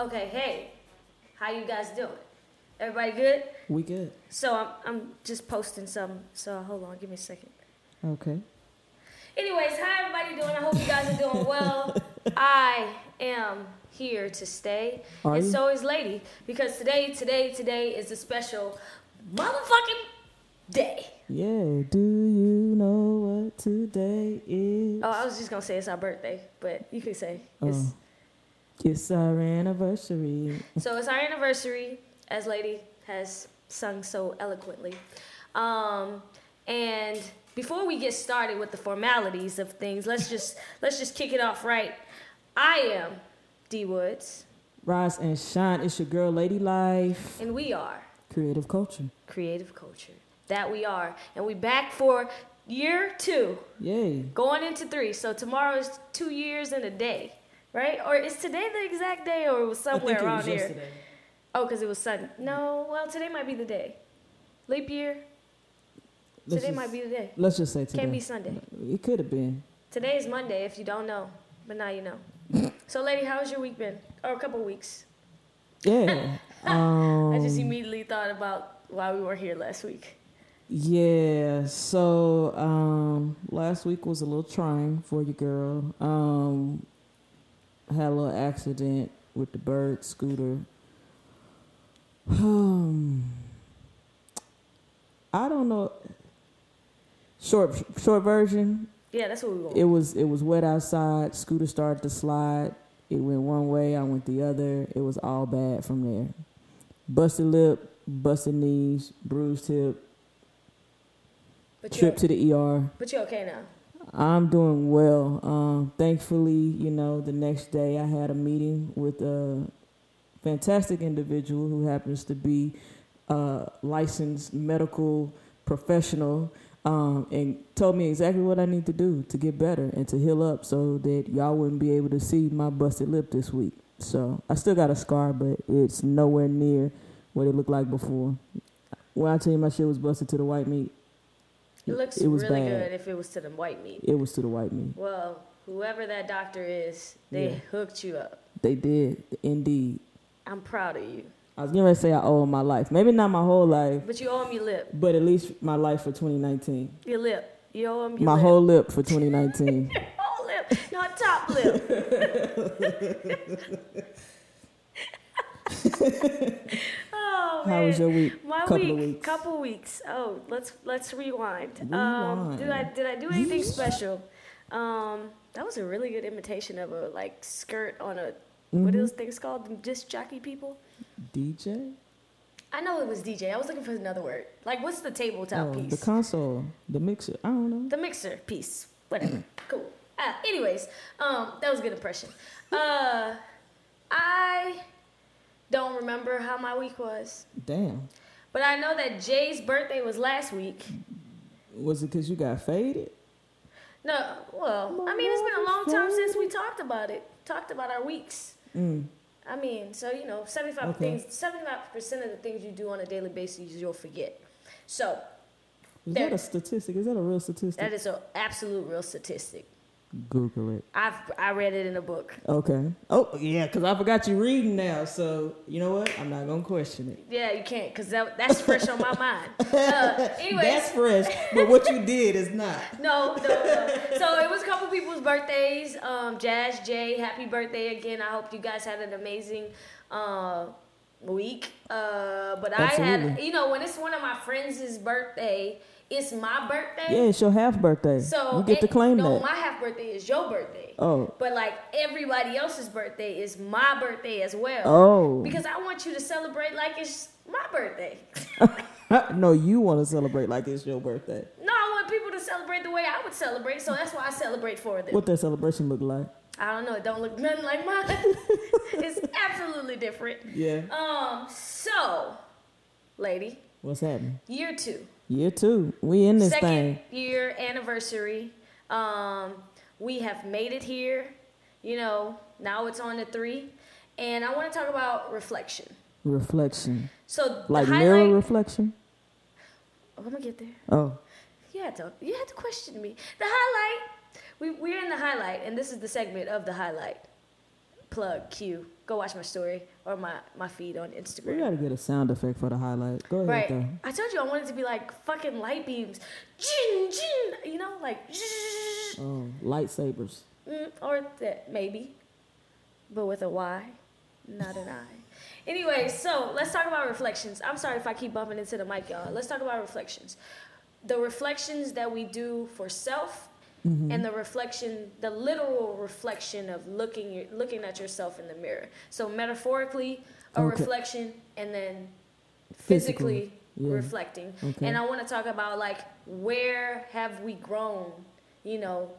Okay, hey, how you guys doing? Everybody good? We good. So I'm I'm just posting some. So hold on, give me a second. Okay. Anyways, how everybody doing? I hope you guys are doing well. I am here to stay, Are and you? so is Lady because today, today, today is a special motherfucking day. Yeah. Do you know what today is? Oh, I was just gonna say it's our birthday, but you could say it's. Oh. It's our anniversary. So it's our anniversary, as Lady has sung so eloquently. Um, and before we get started with the formalities of things, let's just let's just kick it off right. I am D Woods, Rise and shine. It's your girl, Lady Life. and we are Creative culture. Creative Culture. That we are, and we back for year two, Yay. going into three. So tomorrow is two years and a day, right? Or is today the exact day, or was somewhere around here? Oh, because it was Sunday. No, well, today might be the day. Leap year. Let's today just- might be the day. Let's just say today. Can't be Sunday. It could have been. Today is Monday if you don't know, but now you know. so, lady, how's your week been? Or a couple weeks? Yeah. um, I just immediately thought about why we were here last week. Yeah, so um, last week was a little trying for you, girl. Um, had a little accident with the bird scooter. Um, I don't know. Short short version. Yeah, that's what we want. It was it was wet outside. Scooter started to slide. It went one way. I went the other. It was all bad from there. Busted lip, busted knees, bruised hip, but trip to the ER. but you're okay now. I'm doing well. Um, thankfully, you know, the next day I had a meeting with a fantastic individual who happens to be a licensed medical professional um, and told me exactly what I need to do to get better and to heal up so that y'all wouldn't be able to see my busted lip this week. So I still got a scar, but it's nowhere near what it looked like before. When I tell you my shit was busted to the white meat, It looks it was really bad. good if it was to the white meat. It was to the white meat. Well, whoever that doctor is, they Yeah. hooked you up. They did, indeed. I'm proud of you. I was gonna say I owe him my life. Maybe not my whole life, But you owe him your lip. but at least my life for 2019. Your lip. You owe him your my lip. whole lip for 2019. whole lip, not top lip. oh man. How was your week? My Couple week, of weeks. couple weeks. Oh, let's let's rewind. Um, did I did I do anything special? Um, that was a really good imitation of a like skirt on a what are Mhm. those things called? The disc jockey people. DJ? I know it was DJ. I was looking for another word. Like what's the tabletop Oh, piece? the console, the mixer. I don't know. The mixer piece. Whatever. cool. Uh, anyways, um, that was a good impression. Uh, I don't remember how my week was, Damn. but I know that Jay's birthday was last week. Was it because you got faded? No, well, I mean, it's been a long time since we talked about it. Talked about our weeks. Mm. I mean, so you know, seventy-five Okay. things, seventy-five percent of the things you do on a daily basis, you'll forget. So Is There- that a statistic? Is that a real statistic? that is an absolute real statistic. Google it. I've I read it in a book. Okay. Oh, yeah, because I forgot you reading now. So, you know what? I'm not going to question it. Yeah, you can't, cause that, that's fresh on my mind. Uh, anyways, That's fresh, but what you did is not. No, no, no. So it was a couple people's birthdays. Um, Jazz J, happy birthday again. I hope you guys had an amazing uh, week. Uh, but I had, you know, when it's one of my friends' birthday, it's my birthday. Yeah, it's your half birthday. So you get to claim no, that. my half birthday is your birthday. oh. But like everybody else's birthday is my birthday as well. Oh. Because I want you to celebrate like it's my birthday. no, you want to celebrate like it's your birthday. no, I want people to celebrate the way I would celebrate, so that's why I celebrate for them. What that celebration look like? I don't know. It don't look nothing like mine. it's absolutely different. Yeah. Um. So, lady, What's happening? year two, Year two. We in this second thing. year anniversary. Um, we have made it here. You know, now it's on to three, and I want to talk about reflection. Reflection. So, Like mirror reflection? Oh, I'm gonna get there. Oh. You had to. You had to question me. The highlight. We we're in the highlight, and this is the segment of the highlight. Plug Q. go watch my story or my, my feed on Instagram. We gotta get a sound effect for the highlight. Go ahead Right. though. I told you I wanted to be like fucking light beams. Jin, jin, you know, like Oh, lightsabers. mm, or that maybe. But with a Y, not an I. Anyway, so let's talk about reflections. I'm sorry if I keep bumping into the mic, y'all. Let's talk about reflections. The reflections that we do for self Mm-hmm. and the reflection, the literal reflection of looking looking at yourself in the mirror. So metaphorically, a Okay. reflection, and then Physically, physically yeah. reflecting. Okay. And I want to talk about like where have we grown, you know,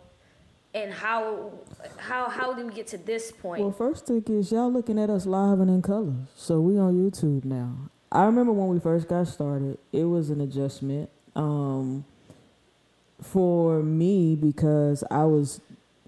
and how how how did we get to this point? Well, first thing is y'all looking at us live and in color, so we on YouTube now. I remember when we first got started, it was an adjustment um, for me because I was,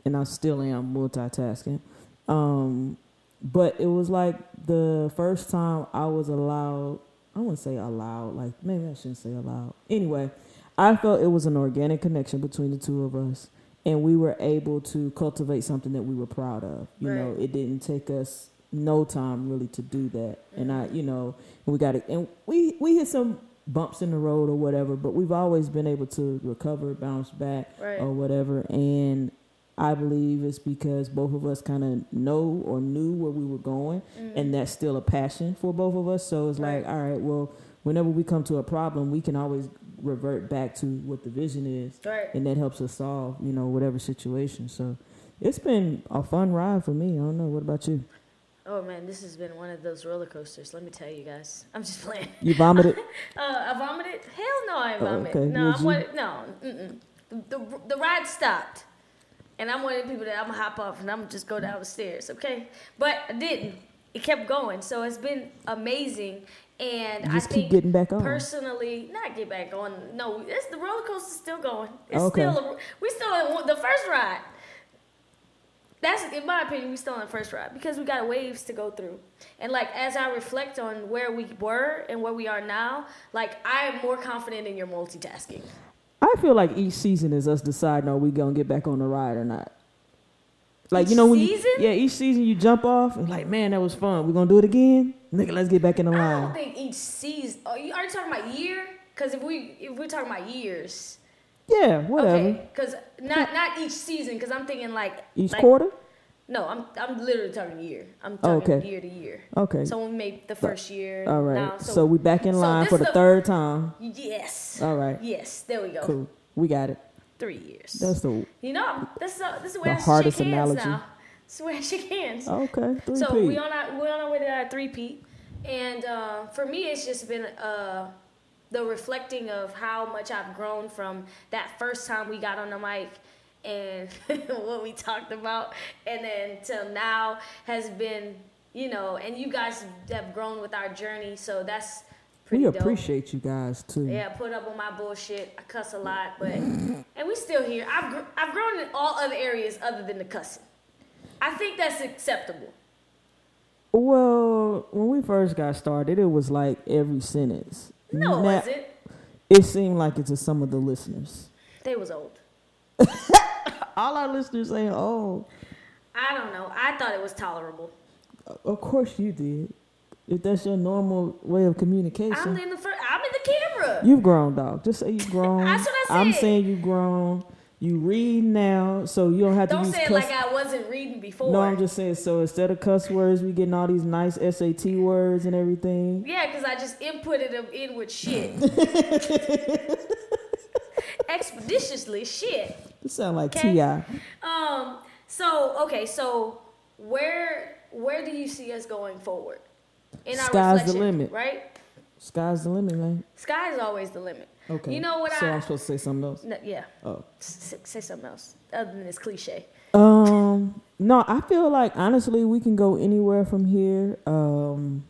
and I still am multitasking. Um, but it was like the first time I was allowed. I wouldn't say allowed, like maybe I shouldn't say allowed. Anyway, I felt it was an organic connection between the two of us, and we were able to cultivate something that we were proud of. You know, it didn't take us no time really to do that, and I, you know, we got it, and we we hit some bumps in the road or whatever, but we've always been able to recover, bounce back, Right. or whatever, and. I believe it's because both of us kind of know or knew where we were going, Mm. and that's still a passion for both of us. So it's like, all right, well, whenever we come to a problem, we can always revert back to what the vision is, Right. and that helps us solve, you know, whatever situation. So it's been a fun ride for me. I don't know. What about you? Oh man, this has been one of those roller coasters. Let me tell you guys. I'm just playing. You vomited? Uh, I vomited? Hell no, I Oh, vomited. okay. No, I'm one. No, mm-mm. The, the the ride stopped, and I'm one of the people that I'm gonna hop off and I'm gonna just go down the stairs. Okay, but I didn't. It kept going, so it's been amazing. And I just think keep getting back on. personally, not get back on. No, it's the roller coaster's still going. It's Okay. still a, we still the first ride. That's in my opinion, we still on the first ride because we got waves to go through. And like as I reflect on where we were and where we are now, like I am more confident in your multitasking. I feel like each season is us deciding are we gonna get back on the ride or not. Like Each you know when season? you yeah each season you jump off and like man that was fun we're gonna do it again nigga let's get back in the line. I don't think each season. Are you, are you talking about year? Because if we if we're talking about years, Yeah, whatever. okay. Because not not each season. Because I'm thinking like Each like- quarter. No, I'm I'm literally talking year. I'm Oh, talking okay. year to year. Okay. So we made the first year. All right. Now, so, we back in line this for the, the- third time. yes. All right. Yes. There we go. Cool. We got it. Three years. That's the you know, this is uh, this is The where I hardest shake hands analogy. now. This is where I shake hands. okay. Three So we on our we on our way to our three peat, and uh, for me, it's just been uh, the reflecting of how much I've grown from that first time we got on the mic and what we talked about, and then till now has been you know, and you guys have grown with our journey, so that's pretty we dope. appreciate you guys too. Yeah, put up with my bullshit. I cuss a lot, but and we still here. I've gr- I've grown in all other areas other than the cussing. I think that's acceptable. Well, when we first got started, it was like every sentence. No, it Now, wasn't. It seemed like it to some of the listeners. They was old. All our listeners saying, old. I don't know. I thought it was tolerable. of course you did." If that's your normal way of communication, I'm in the fir- I'm in the camera. You've grown, dog. Just say you've grown. That's what I I'm saying you've grown. You read now, so you don't have to don't use say it cuss. like I wasn't reading before. no, I'm just saying. So instead of cuss words, we getting all these nice SAT words and everything. yeah, because I just inputted them in with shit. Expeditiously, shit. It sound like Okay. Ti. Um. So okay. So where where do you see us going forward in our Sky's the limit. Right. Sky's the limit, man. Sky is always the limit. Okay. You know what So I- I'm supposed to say something else. No, yeah. Oh. S- say something else other than this cliche. Um. No, I feel like honestly, we can go anywhere from here. Um.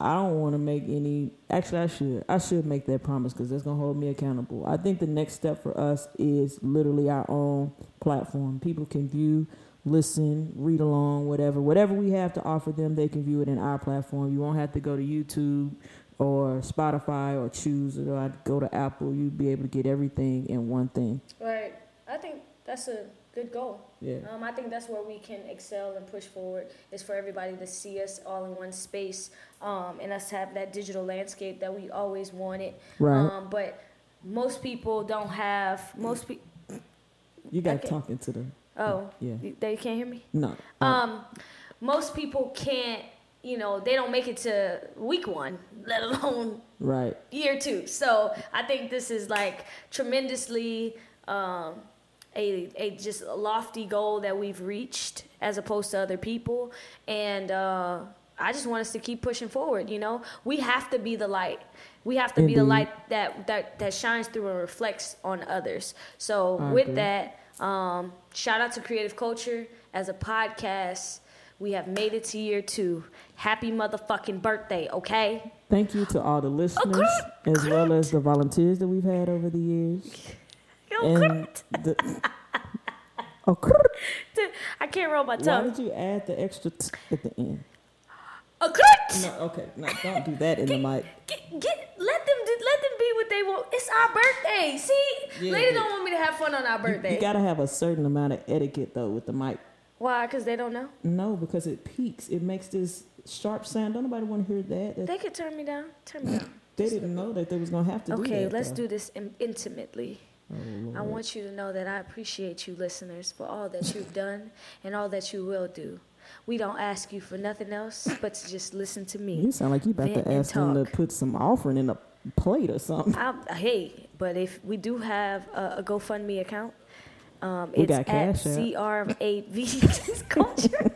I don't want to make any. Actually, I should. I should make that promise because that's gonna hold me accountable. I think the next step for us is literally our own platform. People can view, listen, read along, whatever, whatever we have to offer them, they can view it in our platform. You won't have to go to YouTube or Spotify or choose or I'd go to Apple. You'd be able to get everything in one thing. Right. I think that's a good goal. Yeah. Um, I think that's where we can excel and push forward is for everybody to see us all in one space, um, and us have that digital landscape that we always wanted. Right. Um, but most people don't have most people. you got talking to the. Oh, Yeah. they can't hear me. No. Um, most people can't. You know, they don't make it to week one, let alone right. year two. So I think this is like tremendously um, a a just a lofty goal that we've reached as opposed to other people, and uh, I just want us to keep pushing forward. You know, we have to be the light. We have to be the light that that that shines through and reflects on others. So I with agree. that, um, shout out to Creative Culture as a podcast. We have made it to year two. Happy motherfucking birthday, okay? Thank you to all the listeners oh, great, as well as the volunteers that we've had over the years. And the, oh, I can't roll my tongue. why did you add the extra t at the end? A crit. No, okay, no, don't do that in the mic. Get, get, let them, let them be what they want. It's our birthday. See, Yeah, ladies but- don't want me to have fun on our You, birthday. you gotta have a certain amount of etiquette though with the mic. Why? Because they don't know. No, because it peaks. It makes this sharp sound. Don't nobody want to hear that. That- They could turn me down. Turn me down. they didn't know that they was gonna have to do Okay, that. let's though. do this in- intimately. Oh, I want you to know that I appreciate you, listeners, for all that you've done and all that you will do. We don't ask you for nothing else but to just listen to me. You sound like you about Vent to ask them to put some offering in a plate or something. I, hey, but if we do have a, a GoFundMe account, um, We it's got at Cash App. CR8V Culture.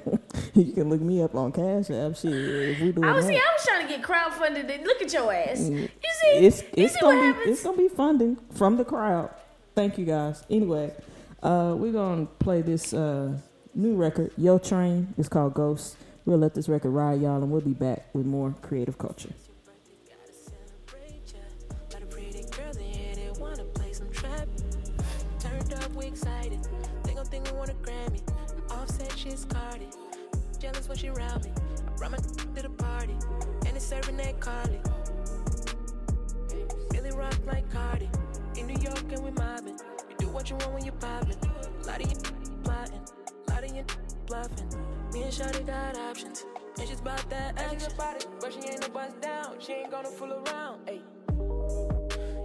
you can look me up on Cash App. Shit, if we do I was see. I was trying to get crowdfunded. And look at your ass. Mm. You see, it's you it's see what gonna be happens. it's gonna be funding from the crowd. Thank you guys. Anyway, uh, we're gonna play this uh, new record, Yo Train. It's called Ghost. We'll let this record ride, y'all, and we'll be back with more creative culture. Jealous when she round me. I brought my to the party, and it's serving that Carly. Really rock like Cardi. In New York and we mobbing. You do what you want when you poppin'. A lot of you plotting, a lot of you bluffing. Me and Shawty got options, and she's about that action. About it, but she ain't no bust down. She ain't gonna fool around. Ayy.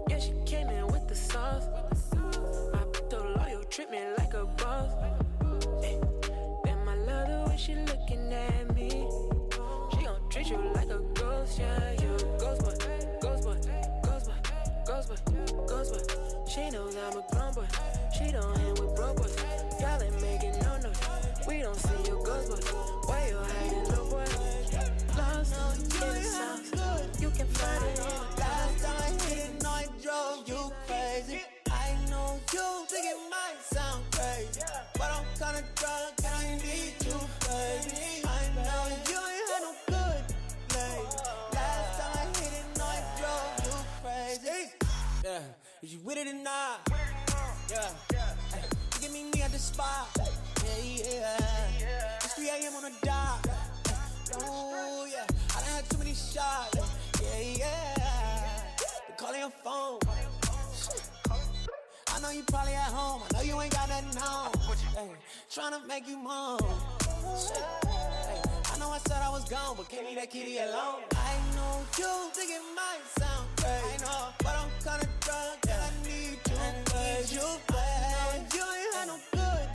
Yeah, she came in with the sauce. I told her, you treat me like a boss. Ay. Way she looking at me. She gon' treat you like a ghost, yeah, you ghost boy, ghost boy, ghost boy, ghost boy, ghost boy. She knows I'm a grown boy. She don't hang with broke boys. Y'all ain't making no noise. We don't see your ghost boy. Why you hiding, no boy? Lost in the sauce. You can find it Last time I hit it, no, I drove you crazy. I know you think it might sound crazy, but I'm kinda drunk with it or not? Yeah, Ay, you give me me at the spot. Yeah, yeah. It's 3 a.m. on the dot. Oh yeah, I done had too many shots. Yeah, yeah. They calling your phone. I know you probably at home. I know you ain't got nothing on. Hey, trying to make you moan. Hey, know I said I was gone, but can't leave that kitty alone. I know you think it might sound crazy, I know, but I'm kinda drunk and I need you, I need you, babe. You ain't had no good,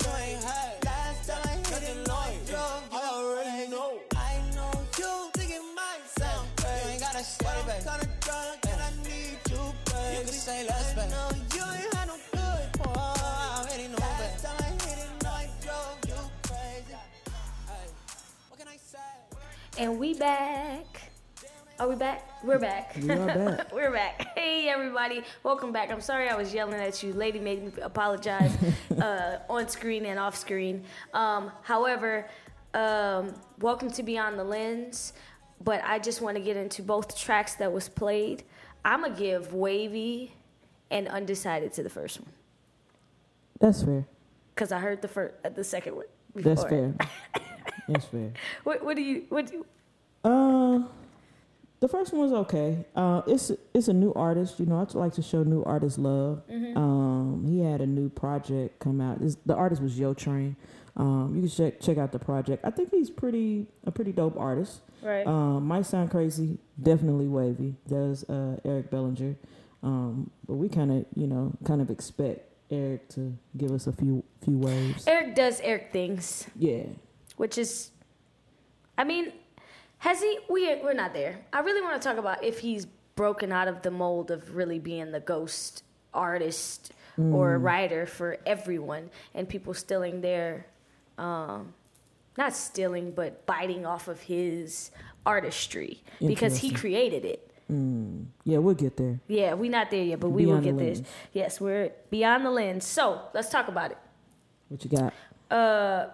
you ain't had. Last time I hit it, drove. I already know. I know you think it might sound crazy, you ain't gotta say, but I'm kinda drunk and I need you, babe. You can say less, babe. And we back. Are we back? We're back. We back. We're back. Hey everybody, welcome back. I'm sorry I was yelling at you. Lady made me apologize uh, on screen and off screen. Um, however, um, welcome to Beyond the Lens. But I just want to get into both tracks that was played. I'm gonna give Wavy and Undecided to the first one That's fair. because I heard the first, uh, the second one. That's fair. That's fair. What, what do you? What do you? Uh, the first one was okay. Uh, it's it's a new artist. You know, I like to show new artists love. Mm-hmm. Um, he had a new project come out. This, the artist was Yo Train. Um, you can check check out the project. I think he's pretty a pretty dope artist. Right. Um, might sound crazy, definitely wavy. Does uh, Eric Bellinger, um, but we kind of you know kind of expect Eric to give us a few few waves. Eric does Eric things, Yeah, which is, I mean, has he? We we're not there. I really want to talk about if he's broken out of the mold of really being the ghost artist or writer for everyone, and people stealing their, um, not stealing, but biting off of his artistry because he created it. mm, yeah, we'll get there. Yeah, we're not there yet, but we will Beyond the get this. lens. Yes, we're beyond the lens. So let's talk about it. What you got? Uh,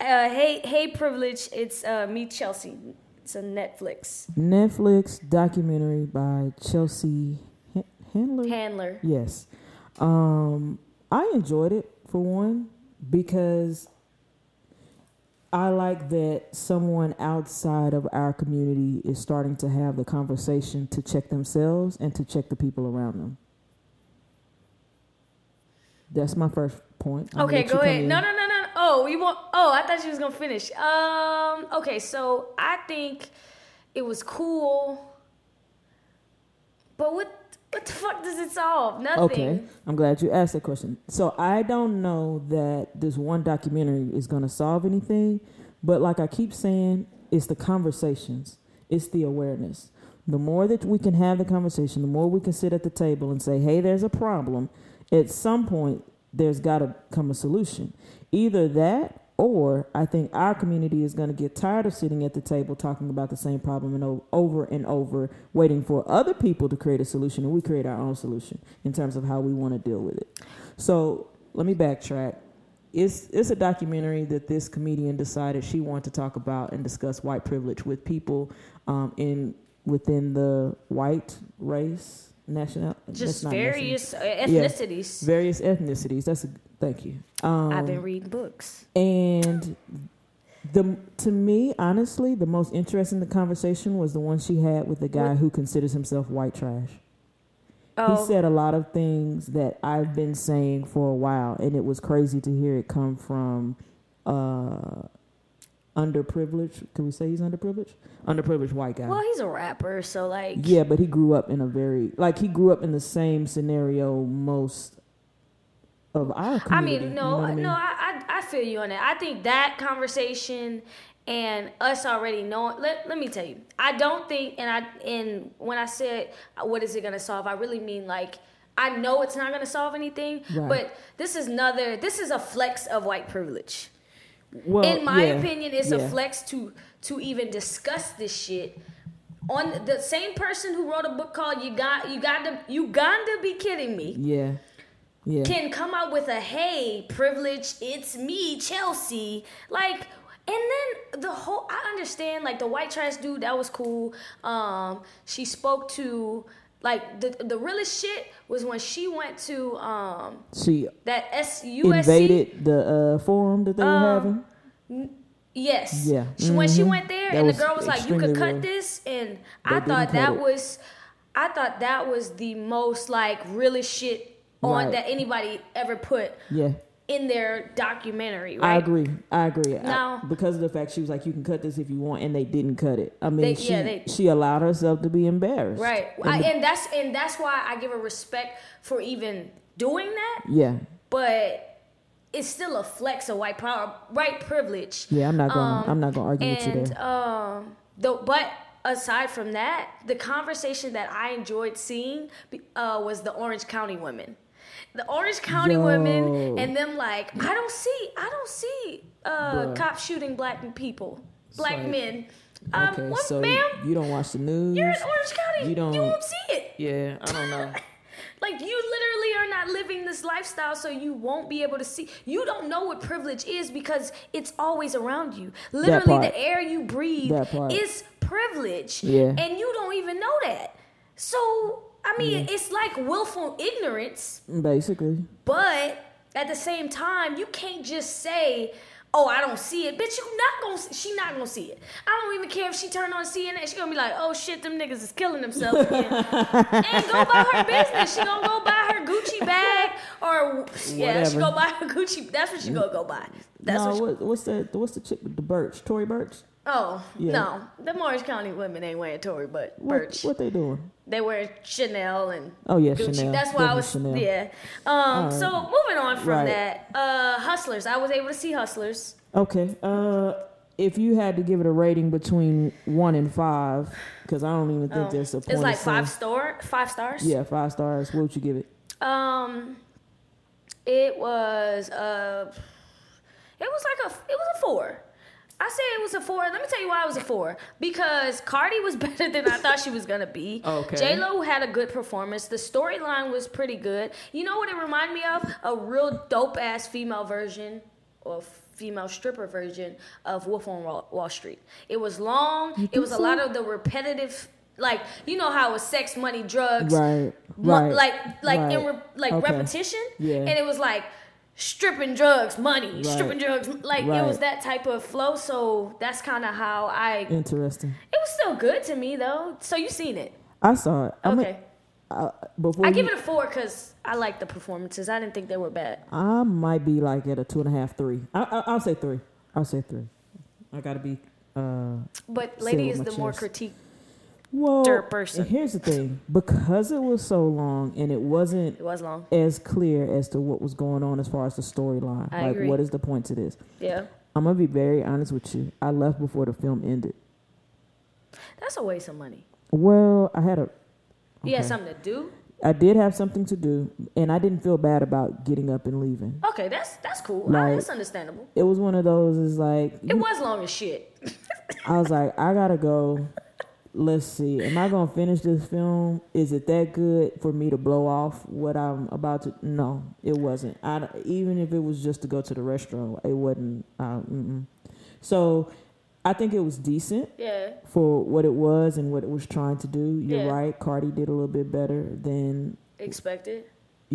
uh, hey, hey, privilege. It's uh, Meet Chelsea. It's a Netflix Netflix documentary by Chelsea Han- Handler. handler. Yes. Um, I enjoyed it for one because I like that someone outside of our community is starting to have the conversation to check themselves and to check the people around them. That's my first point. I'm Okay, go ahead. no, no, no. Oh, you want? Oh, I thought she was gonna finish. Um. Okay, so I think it was cool, but what? What the fuck does it solve? Nothing. Okay, I'm glad you asked that question. So I don't know that this one documentary is to solve anything, but like I keep saying, it's the conversations, it's the awareness. The more that we can have the conversation, the more we can sit at the table and say, "Hey, there's a problem." At some point, there's got to come a solution. Either that, or I think our community is going to get tired of sitting at the table talking about the same problem and over and over, waiting for other people to create a solution, and we create our own solution in terms of how we want to deal with it. So let me backtrack. It's it's a documentary that this comedian decided she wanted to talk about and discuss white privilege with people um, in within the white race national Just that's not national- various uh, ethnicities. various ethnicities. That's a thank you. Um, I've been reading books. and the to me, honestly, the most interesting the conversation was the one she had with the guy What- who considers himself white trash. Oh, He said a lot of things that I've been saying for a while, and it was crazy to hear it come from uh, underprivileged. Can we say he's underprivileged? Underprivileged white guy. well, he's a rapper, so like, Yeah, but he grew up in a very like he grew up in the same scenario most of our community. I mean, you no, know I mean? no, I, I, I feel you on that. I think that conversation and us already knowing. Let, let me tell you, I don't think, and I and when I said uh, what is it gonna solve, I really mean like. I know it's not gonna solve anything, Right. but this is another. This is a flex of white privilege. Well, in my yeah, opinion, it's yeah. a flex to to even discuss this shit. On the same person who wrote a book called "You Got You Got to You to Be Kidding Me" Yeah, yeah. can come out with a "Hey, privilege, it's me, Chelsea," like. And then the whole I understand like the white trash dude that was cool. Um, she spoke to like the the realest shit was when she went to um she that S USC invaded the uh, forum that they were Um, having. Yes. Yeah. She, when she Mhm. went there That and the girl was like, "You could cut real. this," and I thought that it. was, I thought that was the most like realest shit on Right. that anybody ever put Yeah, in their documentary. I agree. I agree. I- because of the fact she was like, "You can cut this if you want," and they didn't cut it. I mean, They- she yeah, they- she allowed herself to be embarrassed. Right. And I, and that's and that's why I give her respect for even doing that. yeah, But it's still a flex of white power, white privilege. yeah. I'm not going. Um, I'm not going to argue with you there. um, though, but aside from that, the conversation that I enjoyed seeing uh, was the Orange County women. The Orange County Yo. women and them like I don't see I don't see uh, cops shooting black people, black like, men. Um, okay, what, so ma'am? you don't watch the news. You're in Orange County. you You don't- won't see it. yeah, I don't know. Like you literally are not living this lifestyle, so you won't be able to see. You don't know what privilege is because it's always around you. Literally, the air you breathe is privilege, Yeah. and you don't even know that. So I mean, it's like willful ignorance, Basically, but at the same time, you can't just say. Oh, I don't see it, bitch. You not gonna. She not gonna see it. I don't even care if she turn on CNN. She gonna be like, "Oh shit, them niggas is killing themselves again." and go about her business. She gonna go buy her Gucci bag or yeah, she Whatever. go buy her Gucci. That's what she gonna go buy. That's no, what. She, what's the what's the chick with the Burch? Tory Burch. Oh Yeah. no, the Morris County women ain't wearing Tory, but What, Burch. what they doing? They wear Chanel and Oh yeah, Gucci. Chanel. That's why I was Chanel. yeah. Um, so moving on from Right. that, uh, Hustlers. I was able to see Hustlers. Okay. Uh, if you had to give it a rating between one and five, because I don't even think Oh, there's a point. it's like five star, five stars. Yeah, five stars. What would you give it? Um, it was uh, it was like a it was a four. I say it was a four. Let me tell you why it was a four. Because Cardi was better than I thought she was gonna be. Okay. J Lo had a good performance. The storyline was pretty good. You know what it reminded me of? A real dope ass female version or female stripper version of Wolf on Wall, Street. It was long. It was a lot of the repetitive. Like you know how it was sex, money, drugs, Right. Mo- Right. like like in re- like Okay. repetition Yeah. and it was like stripping drugs money Right. stripping drugs like it was that type of flow so that's kind of how i Interesting. it was still good to me though so you seen it I saw it. I mean, okay uh, before i you, give it a four because i like the performances i didn't think they were bad I might be like at a two and a half, three. I, I, I'll say three. I'll say three. I gotta be. Uh, but lady is the more chest. critique well, person. here's the thing: because it was so long and it wasn't it was long as clear as to what was going on as far as the storyline. Like, agree. what is the point to this? yeah I'm gonna be very honest with you. I left before the film ended. that's a waste of money Well, I had a. you had something to do I did have something to do, and I didn't feel bad about getting up and leaving. okay that's that's cool Like- that's understandable It was one of those. Is like it was long as shit I was like, I gotta go. Let's see. Am I gonna finish this film? Is it that good for me to blow off what I'm about to? No, it wasn't. I even if it was just to go to the restaurant, it wasn't. Uh. So, I think it was decent yeah for what it was and what it was trying to do. You're Yeah. right. Cardi did a little bit better than expected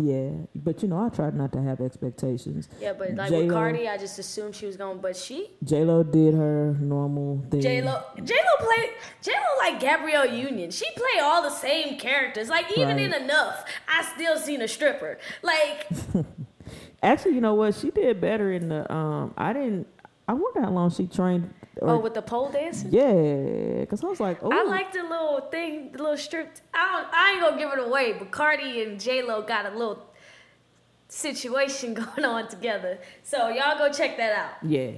yeah, but you know I tried not to have expectations. yeah but like J-Lo. with cardi i just assumed she was going but she J Lo did her normal thing. J Lo, J Lo played J Lo like Gabrielle Union. She play all the same characters. Like even Right. in Enough, I still seen a stripper. Like Actually, you know what? She did better in the. Um, I didn't. I wonder how long she trained. Or, oh, with the pole dancing. yeah, because I was like, oh, I like the little thing, the little strip. I don't. I ain't gonna give it away, but Cardi and J Lo got a little situation going on together. So y'all go check that out. yeah.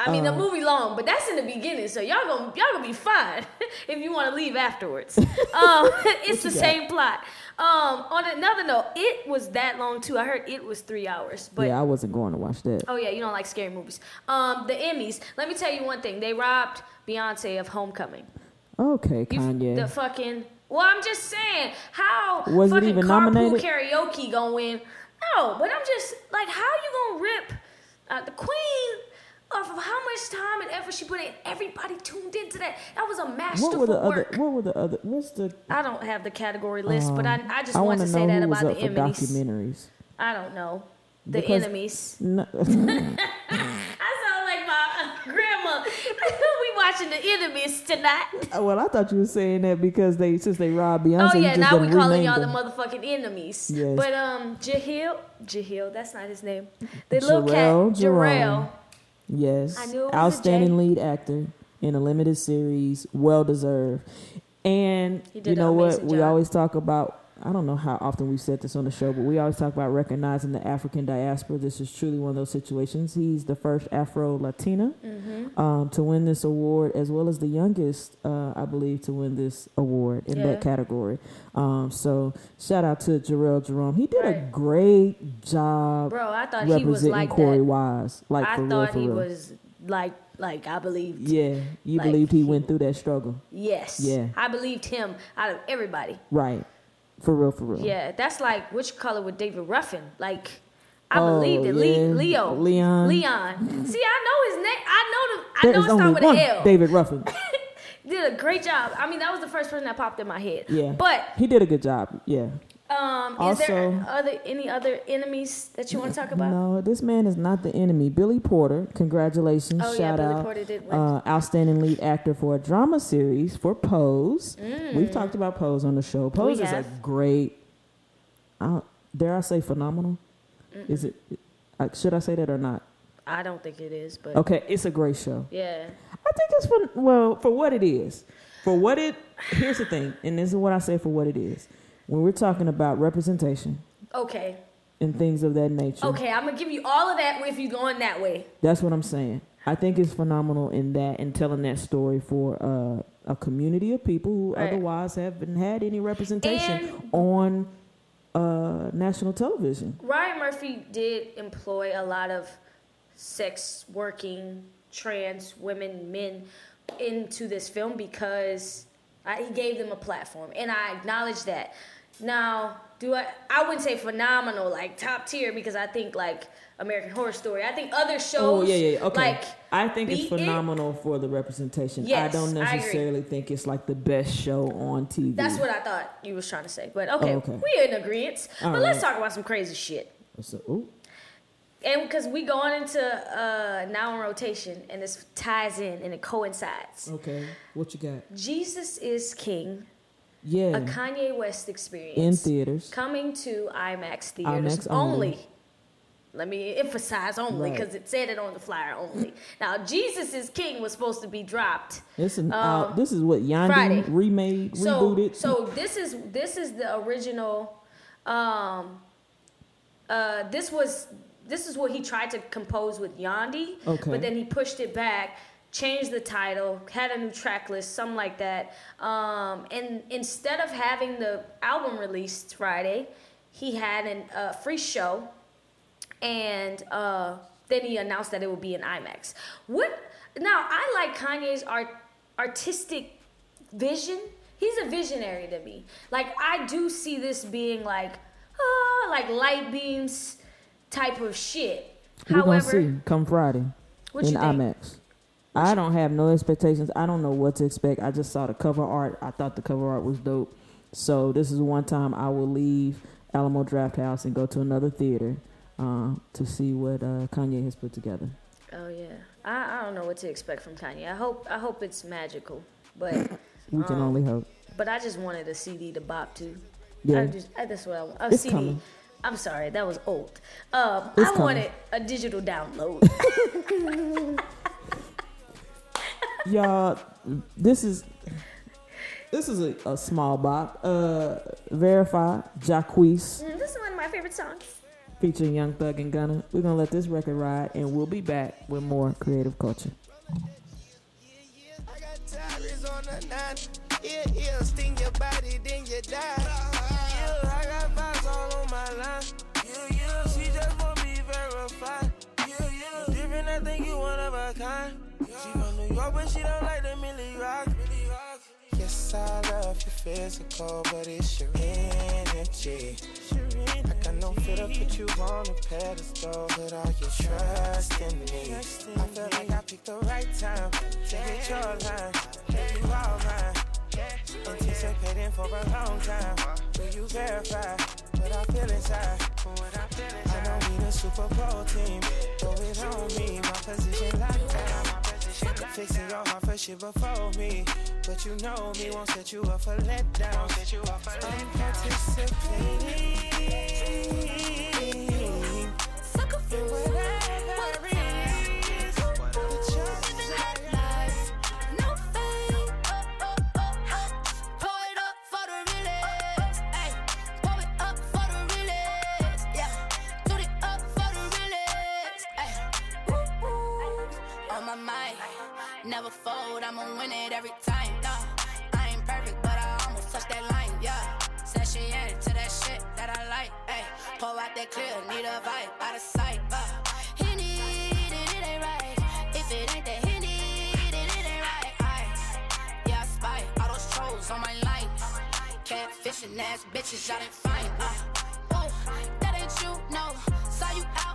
I mean, the Uh, movie long, but that's in the beginning, so y'all gonna y'all gonna be fine if you want to leave afterwards. Um, it's the got? same plot. Um, on another note, it was that long too. I heard it was three hours, but yeah, I wasn't going to watch that. oh yeah, you don't like scary movies. Um, the Emmys. Let me tell you one thing: they robbed Beyonce of Homecoming. Okay, You, Kanye. The fucking. Well, I'm just saying, how Was it even carpool nominated? karaoke gonna win? No, but I'm just like, how you gonna rip uh, the queen of how much time and effort she put in? Everybody tuned into that. That was a masterful what were the work. other? What were the other? What's the? I don't have the category list, but I, um, I just I want wanna say that about the Emmys. documentaries. I don't know. The Because- enemies. No, I sound like my grandma. we watching the enemies tonight. well, I thought you were saying that because they since they robbed Beyonce. Oh yeah, now we calling y'all the motherfucking enemies. Yes. But um, Jahil, Jahil, that's not his name. The little Jharrel cat, Jerome. Jharrel. Yes. I knew it was Outstanding lead actor in a limited series, well deserved. And you know what? amazing We always talk about I don't know how often we've said this on the show, but we always talk about recognizing the African diaspora. This is truly one of those situations. He's the first Afro Latina Mm-hmm. um, to win this award, as well as the youngest, uh, I believe, to win this award in Yeah. that category. Um, so shout out to Jharrel Jerome. He did a great job Bro, I thought he was like Korey that. Wise. Like I for real, thought for he real. was like, like I believed. Yeah, you Like, believed he- went through that struggle. Yes. Yeah. I believed him out of everybody. Right. For real, for real. Yeah, that's like which color would David Ruffin? Like, I Oh, believed it. Le- yeah. Leo. Leon. Leon. See, I know his name. I know the. I There know it only with one L. David Ruffin. Did a great job. I mean, that was the first person that popped in my head. Yeah. But he did a good job. Yeah. Um, is there other any other enemies that you want to talk about? No, this man is not the enemy. Billy Porter, congratulations. Oh, yeah, Shout Billy out. Porter did win. Uh, outstanding lead actor for a drama series for Pose. We've talked about Pose on the show. Pose Mm. We is a great. I don't- dare I say phenomenal? Is it? uh, Should I say that or not? I don't think it is, but Okay, it's a great show. yeah. I think it's for well for what it is. For what it here's the thing, and this is what I say for what it is. When we're talking about representation Okay. and things of that nature, Okay, I'm gonna give you all of that if you're going that way. that's what I'm saying. I think it's phenomenal in that and telling that story for uh, a community of people who Right. otherwise haven't had any representation And- on uh, national television. Ryan Murphy did employ a lot of sex working trans women, men into this film because I, he gave them a platform, and I acknowledge that. Now, do I? I wouldn't say phenomenal, like top tier, because I think like American Horror Story. I think other shows. Oh yeah, yeah, okay. Like I think it's beat it. phenomenal for the representation. Yes, I don't I necessarily think it's like the best show on TV. That's what I thought you was trying to say. But okay, Oh, okay. we in agreement. All but let's talk about some crazy shit. What's So, ooh, And because we going into uh, now in rotation, and this ties in and it coincides. okay, what you got? Jesus is King, Yeah, a Kanye West experience in theaters. coming to IMAX theaters IMAX only. only. Let me emphasize only Right. because it said it on the flyer only. now, Jesus is King was supposed to be dropped. This is Um, uh, this is what Yandhi Friday. remade, So, rebooted. so this is this is the original. Um, uh, this was this is what he tried to compose with Yandhi, Okay. but then he pushed it back, changed the title, had a new track list, something like that. Um, and instead of having the album released Friday, he had an, a free show, and uh, then he announced that it would be in IMAX. What? Now I like Kanye's art artistic vision. He's a visionary to me. Like I do see this being like, ah, like light beams type of shit. We're gonna see come Friday what in? IMAX. I don't have no expectations. I don't know what to expect. I just saw the cover art. I thought the cover art was dope. So this is one time I will leave Alamo Drafthouse and go to another theater uh, to see what uh, Kanye has put together. Oh yeah, I, I don't know what to expect from Kanye. I hope I hope it's magical, but We can Um, only hope. but I just wanted a CD to bop to. Yeah. I just, I, that's what I want. A It's CD. coming. I'm sorry, that was old. Um, I coming. wanted a digital download. Y'all, this is this is a, a small bop. Uh, Verify, Jacquees, Mm, this is one of my favorite songs. featuring Young Thug and Gunna. We're gonna let this record ride, and we'll be back with more creative culture. I got tires on the nine. Yeah, yeah, sting your body, then you die. Yeah, I got vibes all on my line. Yeah, yeah, she just want me verified. Yeah, I think you one of a kind. She from New York, but she don't like the Milly Rock. Yes, I love your physical, but it's your energy. I got no fit to put you on a pedestal, but all your trust in me. I feel like I picked the right time to get your line. Make you all mine. Anticipating for a long time. Will you verify what I feel inside? I know we the Super Bowl team. Throw it on me, my position locked down. Fixing your heart for shit before me. But you know me won't set you up for letdown. I'm participating. Sucker for whatever never fold. I'ma win it every time. Nah, I ain't perfect, but I almost touched that line. Yeah, said she into that shit that I like. Ay, pour out that clear, need a vibe out of sight. Uh, he need it, ain't right. If it ain't that he need it, ain't right. Yeah, I spy all those trolls on my line. Catfishing ass bitches, y'all didn't find. Uh, oh, that ain't you, no. Saw you out,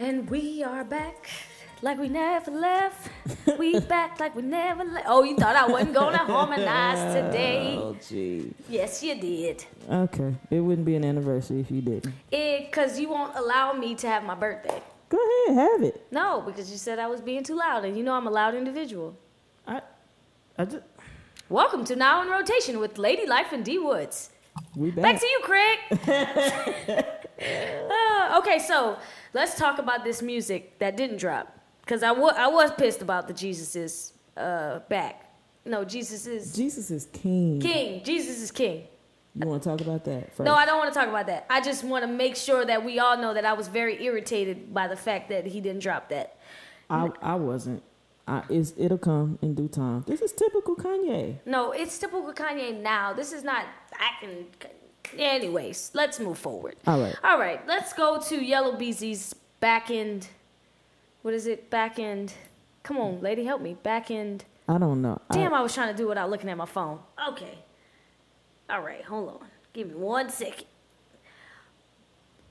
And we are back like we never left. we back like we never left. Oh, you thought I wasn't gonna harmonize today? Oh, gee. Yes, you did. Okay. It wouldn't be an anniversary if you didn't. It cause you won't allow me to have my birthday. Go ahead, have it. No, because you said I was being too loud, and you know I'm a loud individual. I, I just, Welcome to Now in Rotation with Lady Life and D Woods. we back. Back to you, Craig. Uh, okay, so let's talk about this music that didn't drop. Because I wa- I was pissed about the Jesus is uh, back. No, Jesus is Jesus is king. king. Jesus is king. You want to talk about that first? No, I don't want to talk about that. I just want to make sure that we all know that I was very irritated by the fact that he didn't drop that. I, I wasn't. I, it'll come in due time. This is typical Kanye. No, it's typical Kanye now. This is not back in. Anyways, let's move forward. All right. All right, let's go to Yella Beezy's back end. What is it? Back end. Come on, lady, help me. Back end. I don't know. Damn, I, I was trying to do it without looking at my phone. Okay. All right, hold on. Give me one second.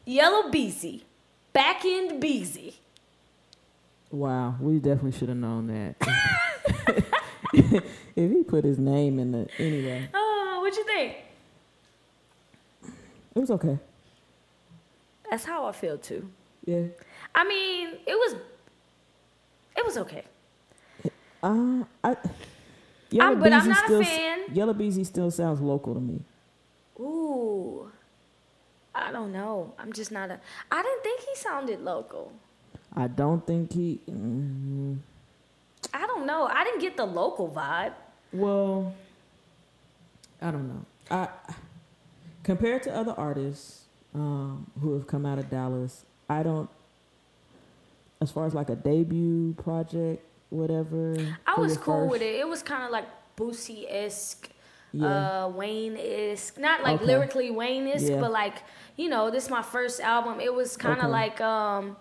Yella Beezy. Baccend Beezy. wow, we definitely should have known that. if he put his name in the anyway, uh, Oh, what you think? It was okay. That's how I feel too. Yeah. I mean, it was it was okay. Uh, I. Yellow but I'm Beezy not a still, s- fan. Yella Beezy still sounds local to me. Ooh. I don't know. I'm just not a I didn't think he sounded local. I don't think he. Mm, I don't know. I didn't get the local vibe. well, I don't know. I compared to other artists um, who have come out of Dallas, I don't. As far as like a debut project, whatever. I was cool first- with it. It was kind of like Boosie esque, Yeah. uh, Wayne esque. Not like Okay. lyrically Wayne esque, Yeah. but like you know, this is my first album. It was kind of Okay. like um,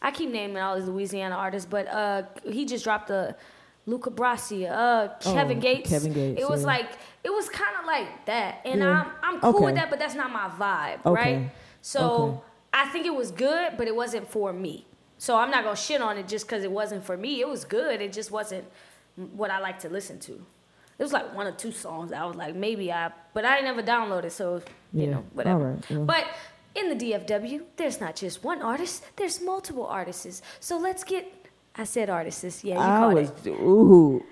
I keep naming all these Louisiana artists, but uh, he just dropped a Luca Brasi, uh, Kevin Oh, Gates. Kevin Gates, It was yeah. like it was kind of like that, and Yeah. I'm I'm cool with that, but that's not my vibe, Okay. right? So Okay. I think it was good, but it wasn't for me. So I'm not gonna shit on it just because it wasn't for me. It was good. It just wasn't what I like to listen to. It was like one or two songs. I was like, maybe I, but I never downloaded, so you Yeah. know, whatever. Right, well. But in the DFW, there's not just one artist. There's multiple artists. So let's get. I said artists. Yeah, you I caught was. it. Ooh.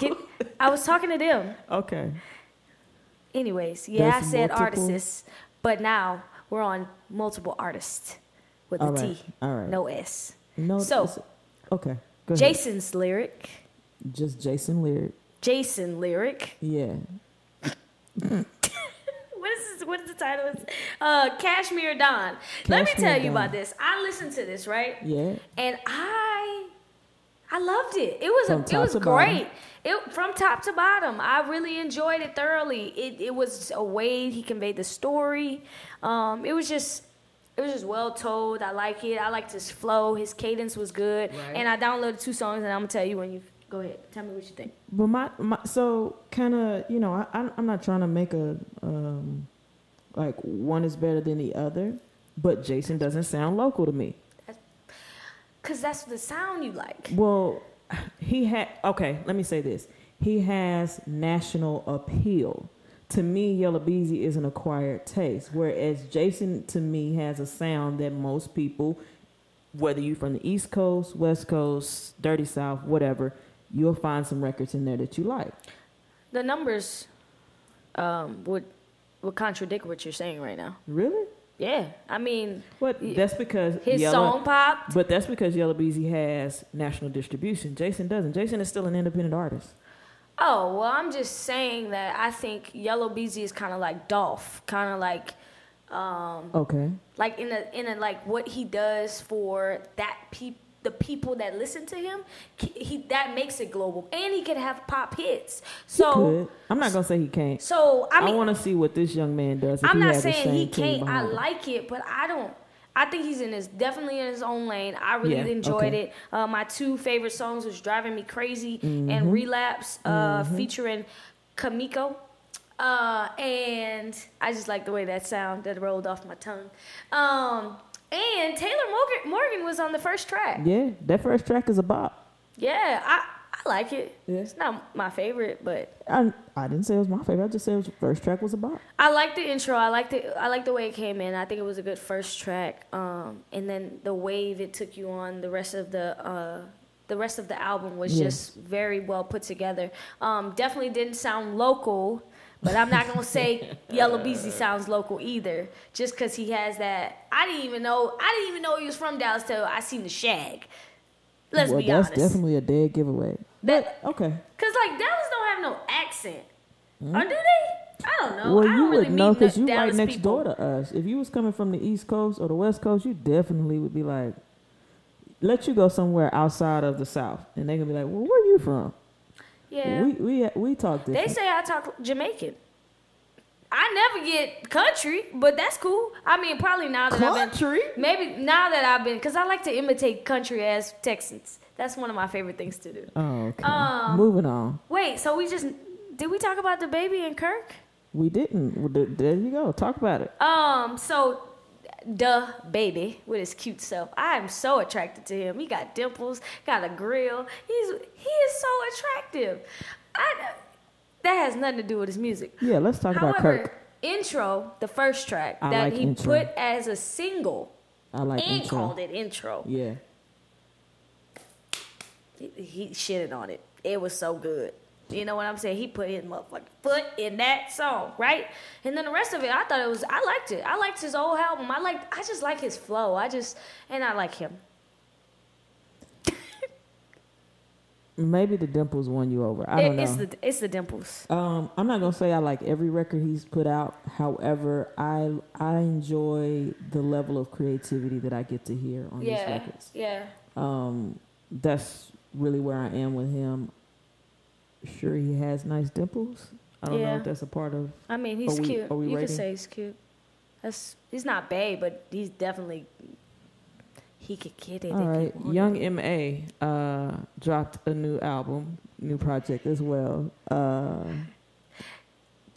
Get, I was talking to them. Okay. Anyways, yeah, I said multiple- artists, but now we're on multiple artists with a All T, right. All right. no S. No. So- okay. Go ahead. Jason's lyric. Just Jason Lyric. Jason lyric. Yeah. What is this, what is the title? Uh, Cashmere Dawn. Let me tell you Dawn. about this. I listened to this right, Yeah. and I I loved it. It was From a, it was bottom? great. It from top to bottom. I really enjoyed it thoroughly. It it was a way he conveyed the story. Um, it was just. It was just well told. I like it. I liked his flow. His cadence was good. Right. And I downloaded two songs, and I'm gonna tell you when you go ahead. Tell me what you think. But my, my so kind of you know I I'm I'm not trying to make a um like one is better than the other, but Jason doesn't sound local to me. Cause that's the sound you like. Well, he had okay. Let me say this: he has national appeal. To me, Yella Beezy is an acquired taste, whereas Jason to me has a sound that most people, whether you're from the East Coast, West Coast, Dirty South, whatever, you'll find some records in there that you like. The numbers um, would would contradict what you're saying right now. Really? Yeah, I mean, What? That's because his Yellow, song popped. But that's because Yella Beezy has national distribution. Jason doesn't. Jason is still an independent artist. Oh well, I'm just saying that I think Yella Beezy is kind of like Dolph, kind of like, um, Okay. like in a in a like what he does for that peop the people that listen to him. He, that makes it global, and he can have pop hits. He So could. I'm not gonna say he can't. so I mean, I, want to see what this young man does. I'm not saying he can't. I like it, but I don't. I think he's in his definitely in his own lane. I really Yeah, enjoyed okay. it. Uh, my two favorite songs was "Driving Me Crazy" Mm-hmm. and "Relapse," uh, featuring Kamiko. Uh, and I just like the way that sound that rolled off my tongue. Um, and Taylor Morgan, Morgan was on the first track. Yeah, that first track is a bop. Yeah, I I like it. Yeah. It's not my favorite, but I I didn't say it was my favorite. I just said it was the first track was about. I like the intro. I like the I like the way it came in. I think it was a good first track. Um, and then the wave it took you on. The rest of the uh, the rest of the album was Yes. just very well put together. Um, definitely didn't sound local, but I'm not gonna say Yella Beezy sounds local either. Just because he has that. I didn't even know. I didn't even know he was from Dallas till I seen the Shag. Let's well, be that's honest. definitely a dead giveaway. That- Okay. Cause like Dallas don't have no accent, hmm? or do they? I don't know. Well, I you don't really would know because the you right next people. door to us. If you was coming from the East Coast or the West Coast, you definitely would be like, let you go somewhere outside of the South, and they gonna be like, well, where are you from? Yeah, We we we talk different. they say I talk Jamaican. I never get country, but that's cool. I mean, probably now that Country? I've been maybe now that I've been because I like to imitate country as Texans. That's one of my favorite things to do. oh, okay. Um, Moving on. Wait, so we just did we talk about DaBaby and Kirk? We didn't. There you go. Talk about it. Um, so the baby with his cute self. I am so attracted to him. He got dimples, got a grill. He's he is so attractive. I that has nothing to do with his music. Yeah, let's talk about Kirk. intro, the first track I that like he intro. put as a single I like and intro. called it intro. Yeah. He, he shitted on it. It was so good. You know what I'm saying? He put his motherfucking foot in that song, right? And then the rest of it, I thought it was. I liked it. I liked his old album. I liked. I just like his flow. I just and I like him. Maybe the dimples won you over. I don't know. it's the it's the dimples. Um, I'm not gonna say I like every record he's put out. However, I I enjoy the level of creativity that I get to hear on these records. yeah. Um, that's really where I am with him. Sure, he has nice dimples. I don't know if that's a part of. I mean, he's we- cute. you could say he's cute. That's he's not bae, but he's definitely he could get it. All right. Young M.A. Uh, dropped a new album, new project as well. Uh.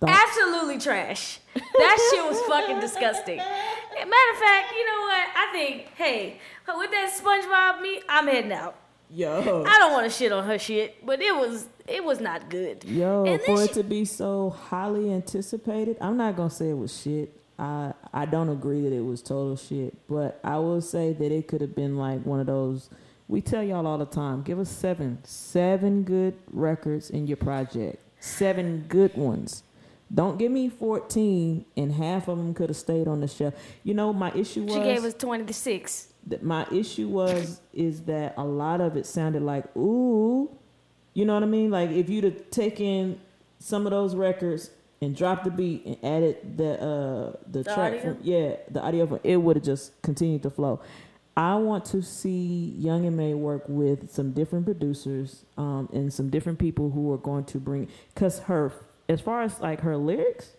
Absolutely trash. That shit was fucking disgusting. Matter of fact, you know what? I think, hey, with that SpongeBob me, I'm heading out. Yo, I don't want to shit on her shit, but it was it was not good. Yo, And for it she- to be so highly anticipated, I'm not gonna say it was shit. I I don't agree that it was total shit, but I will say that it could have been like one of those. We tell y'all all the time, give us seven, seven good records in your project, seven good ones. Don't give me 14 and half of them could have stayed on the shelf. You know, my issue was She gave us twenty to six. that my issue was is that a lot of it sounded like ooh, you know what I mean? Like if you'd have taken some of those records and dropped the beat and added the uh the, The track from yeah the audio from it would have just continued to flow. I want to see Young M.A. work with some different producers um, and some different people who are going to bring because her as far as like her lyrics,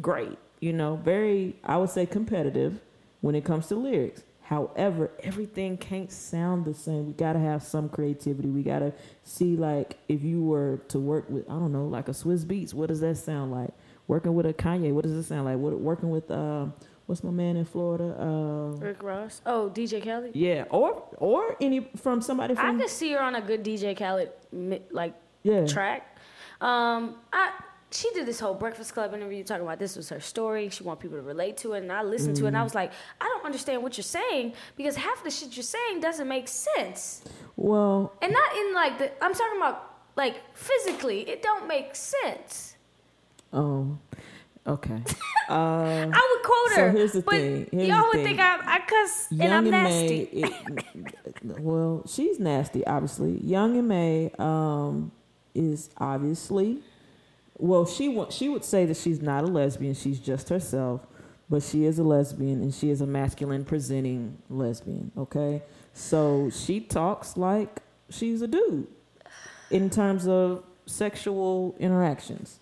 great. You know, very I would say competitive when it comes to lyrics. However, everything can't sound the same. We gotta have some creativity. We gotta see like if you were to work with I don't know like a Swizz Beatz, what does that sound like? Working with a Kanye, what does it sound like? What working with um what's my man in Florida? Uh, Rick Ross. Oh, DJ Khaled. yeah, or or any from somebody From, I could see her on a good DJ Khaled like yeah. track. Um, I she did this whole Breakfast Club interview talking about this was her story. She want people to relate to it, and I listened to it, and Mm. I was like, I don't understand what you're saying because half the shit you're saying doesn't make sense, Well, and not in like the. I'm talking about like physically, it don't make sense. oh, okay. Uh, I would quote her. So her, here's the but thing, here's y'all the would thing. think I, I cuss and I'm and nasty. May, it, well, she's nasty, obviously. Young M.A. um, is obviously, well, she wa- she would say that she's not a lesbian. She's just herself, but she is a lesbian, and she is a masculine presenting lesbian. Okay, so she talks like she's a dude in terms of sexual interactions.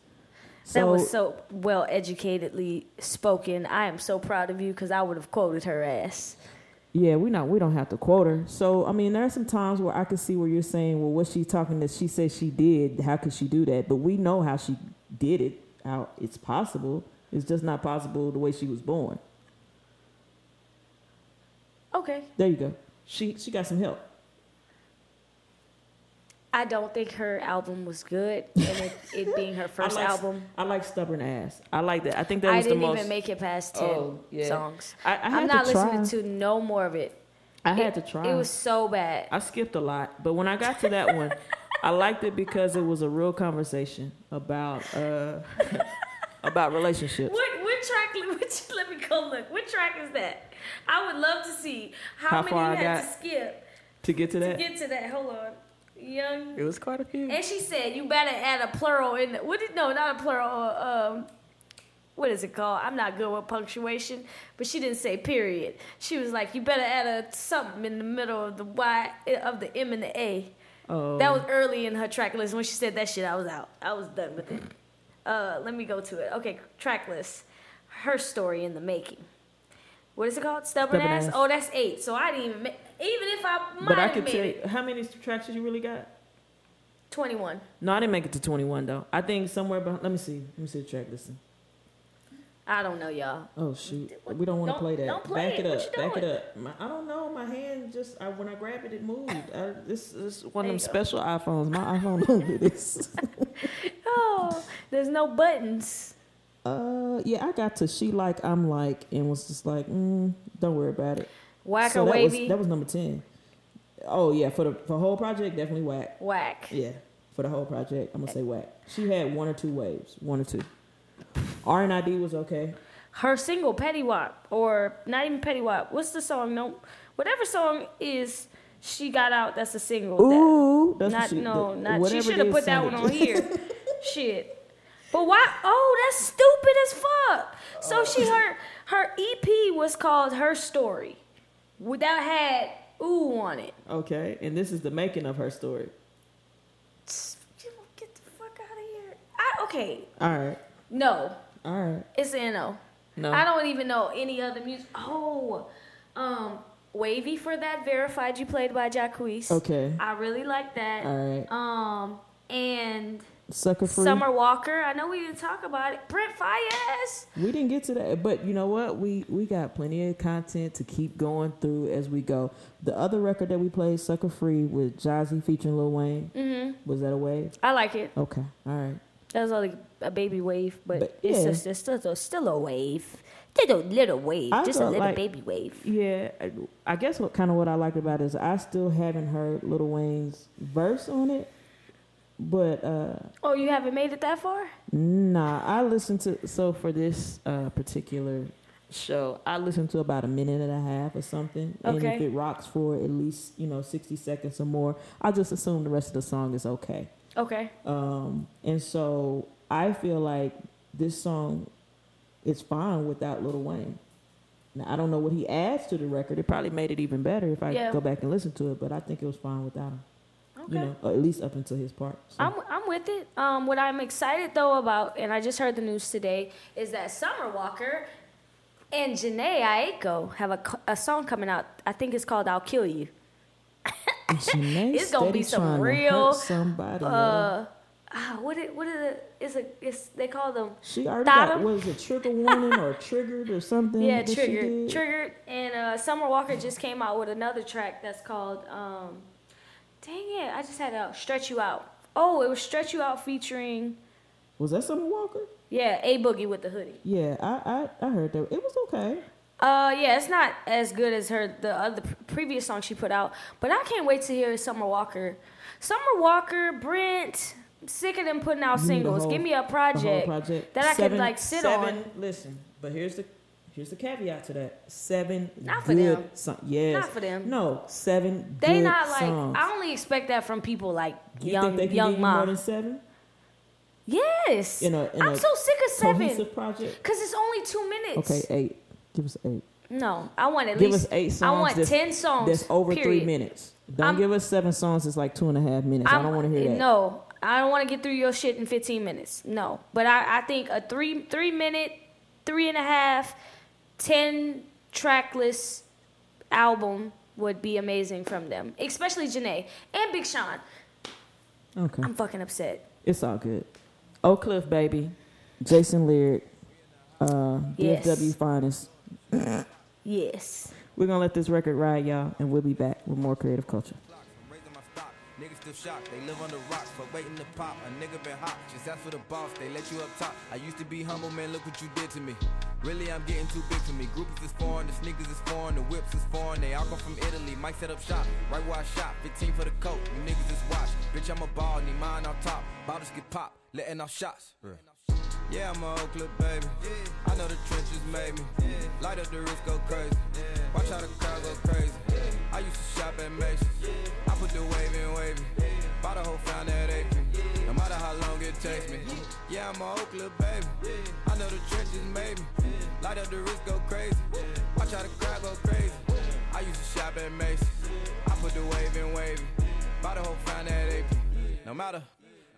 So, that was so well educatedly spoken. I am so proud of you because I would have quoted her ass. Yeah, we not we don't have to quote her. So I mean, there are some times where I can see where you're saying, well, what she talking that she said she did. How could she do that? But we know how she did it. How it's possible. It's just not possible the way she was born. Okay. There you go. She she got some help. I don't think her album was good, and it, it being her I first like, album, I like stubborn ass. I like that. I think that I was didn't even make it past ten Oh, yeah. songs. I, I I'm not to listening to no more of it. I had it, to try. It was so bad. I skipped a lot, but when I got to that one, I liked it because it was a real conversation about uh, about relationships. What what track? Which, let me go look. What track is that? I would love to see how, How many you I had to skip To get to to that, get to that. Hold on, young. it was quite a few. And she said you better add a plural in. The, what did no, not a plural. uh, Um, what is it called? I'm not good with punctuation, but she didn't say period. She was like, you better add a something in the middle of the Y of the M and the A. Oh, That was early in her track list. When she said that shit, I was out. I was done with it. Uh, let me go to it. Okay, track list. Herstory in the making. What is it called? Stubborn, Stubborn ass? Ass. Oh, that's eight. So I didn't even. Ma- even if I might but I could tell you how many tracks you really got. Twenty-one. No, I didn't make it to twenty one though. I think somewhere behind. Let me see. Let me see the track listing. I don't know, y'all. Oh shoot, we don't want to play that. don't play Back it. it What up. you Back it up. My, I don't know. My hand just I, when I grabbed it, it moved. I, this is one There of them special iPhones. My iPhone don't do this. Oh, there's no buttons. Uh, yeah, I got to she like I'm like and was just like, mm, don't worry about it. Whack so or that wavy. was that was number ten. Oh yeah, for the for the whole project, definitely whack. Whack. Yeah, for the whole project, I'm gonna say whack. She had one or two waves, one or two. R and ID was okay. Her single Petty Wop, or not even Petty Wop. What's the song? No, whatever song is she got out. That's a single. that- Ooh, that's not she, no, the- not. She should have put that one on here. Shit. But why? Oh, that's stupid as fuck. So she oh. her her EP was called Herstory. Without had ooh on it. Okay, and this is the making of her story. Get the fuck out of here. I, okay, All right, no, all right. it's a no. No, I don't even know any other music. Oh, um, Wavy for that verified you played by Jacquees. Okay, I really like that. all right. Um, and Sucker free. Summer Walker. I know we didn't talk about it. Brent Faiyaz. We didn't get to that, but you know what? We we got plenty of content to keep going through as we go. The other record that we played, "Sucker Free" with Jazzy featuring Lil Wayne, Mm-hmm. was that a wave? I like it. Okay, all right. That was only a baby wave, but, But, it's yeah. just it's still, it's still a wave. Just a little wave, I just a little like- baby wave. Yeah, I, I guess what kind of what I liked about it is I still haven't heard Lil Wayne's verse on it, but uh Oh, you haven't made it that far? Nah, I listened to so for this uh, particular show, I listened to about a minute and a half or something. okay. And if it rocks for at least you know sixty seconds or more, I just assume the rest of the song is okay. Okay. Um, and so I feel like this song is fine without Lil Wayne. Now I don't know what he adds to the record. It probably made it even better if I Yeah. go back and listen to it. But I think it was fine without him. Okay. You know, at least up until his part. So. I'm I'm with it. Um, what I'm excited though about, and I just heard the news today, is that Summer Walker and Jhené Aiko have a, a song coming out. I think it's called "I'll Kill You." It's gonna be some real, somebody. Uh, ah, what it what is it? It's a it's they call them She already Got him. was it trigger warning or triggered or something? yeah triggered triggered and uh, Summer Walker just came out with another track that's called um, dang it I just had to stretch you out. Oh, it was stretch you out featuring Was that Summer Walker? yeah A Boogie wit da Hoodie. Yeah, I, I I heard that. It was okay. Uh, yeah, it's not as good as her the other previous song she put out, but I can't wait to hear Summer Walker. Summer Walker, Brent, I'm sick of them putting out You need a singles. whole- Give me a project, project that I could, like, sit seven, on. Listen, but here's the here's the caveat to that. Seven Not for good them. Son- yes. Not for them. No, seven. They not like. songs. I only expect that from people like you young think they can young give you more than seven Yes, in a in I'm so sick of seven project? because it's only two minutes. Okay, eight. Give us eight. No, I want at Give least. us eight songs. I want that's- ten songs. That's over three minutes. Don't I'm- give us seven songs. It's like two and a half minutes. I I'm- don't want to hear that. No, I don't want to get through your shit in 15 minutes. No, but I, I think a three three minute, three and a half, ten trackless album would be amazing from them, especially Jhené and Big Sean. Okay. I'm fucking upset. It's all good. Oak Cliff, baby. Jason Lyric. Uh, Yes. DFW Finest. Yes. We're going to let this record ride, y'all, and we'll be back with more creative culture. Niggas still shocked. They live on the rocks, but waiting to pop. A nigga been hot. Just ask for the boss, they let you up top. I used to be humble, man, look what you did to me. Really, I'm getting too big for me. Groupies is foreign, the sneakers is foreign, the whips is foreign. They all come from Italy. Might set up shop right where I shop. 15 for the coat, you niggas is watch. Bitch, I'm a ball, need mine on top. Bottles get popped, letting off shots. Yeah, I'm a Oak Cliff baby. I know the trenches made me. Light up the wrist, go crazy. Watch how the crowd go crazy. I used to shop at Macy's. I put the wave in wavy. Bought a whole found at AP. No matter how long it takes me. Yeah, I'm a Oak Cliff baby. I know the trenches made me. Light up the wrist, go crazy. Watch how the crowd go crazy. I used to shop at Macy's. I put the wave in wavy. Bought a whole found at AP. No matter.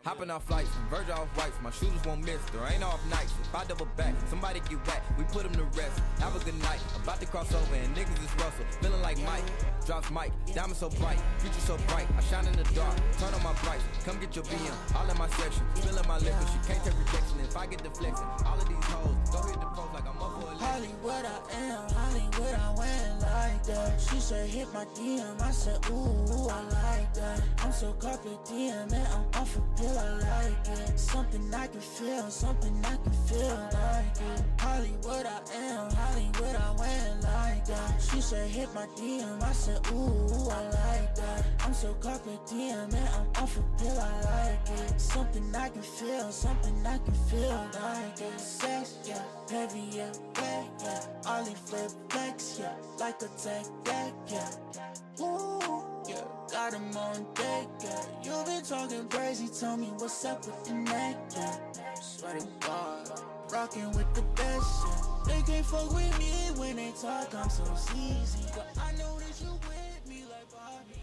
Hopping off flights, Virgin off whites, my shooters won't miss. There ain't off nights. If I double back, somebody get whacked. We put them to rest. Have a good night. About to cross over and niggas is Russell. Feeling like Mike. Drops Mike. Diamond so bright. Future so bright. I shine in the dark. Turn on my bright. Come get your BM. All in my section. Spilling my liquor. She can't take rejection. If I get deflection, all of these hoes go hit the pros like I'm up for a. Hollywood I am, Hollywood I went like that. She said hit my DM, I said ooh, I like that. I'm so carpet DM and I'm off a pill, I like it. Something I can feel, something I can feel like it. Hollywood I am, Hollywood I went like that. She said hit my DM, I said ooh, I like that. I'm so carpet DM and I'm off a pill, I like it. Something I can feel, something I can feel like it. Sex, yeah, heavy, yeah, yeah, yeah. Ollie flip flex, yeah, like a tech deck, yeah. Ooh, yeah, got him on deck, yeah. You been talking crazy, tell me what's up with the neck, yeah. Swear to God, rocking with the best, yeah. They can't fuck with me when they talk, I'm so easy. But I know that you with me like Bobby.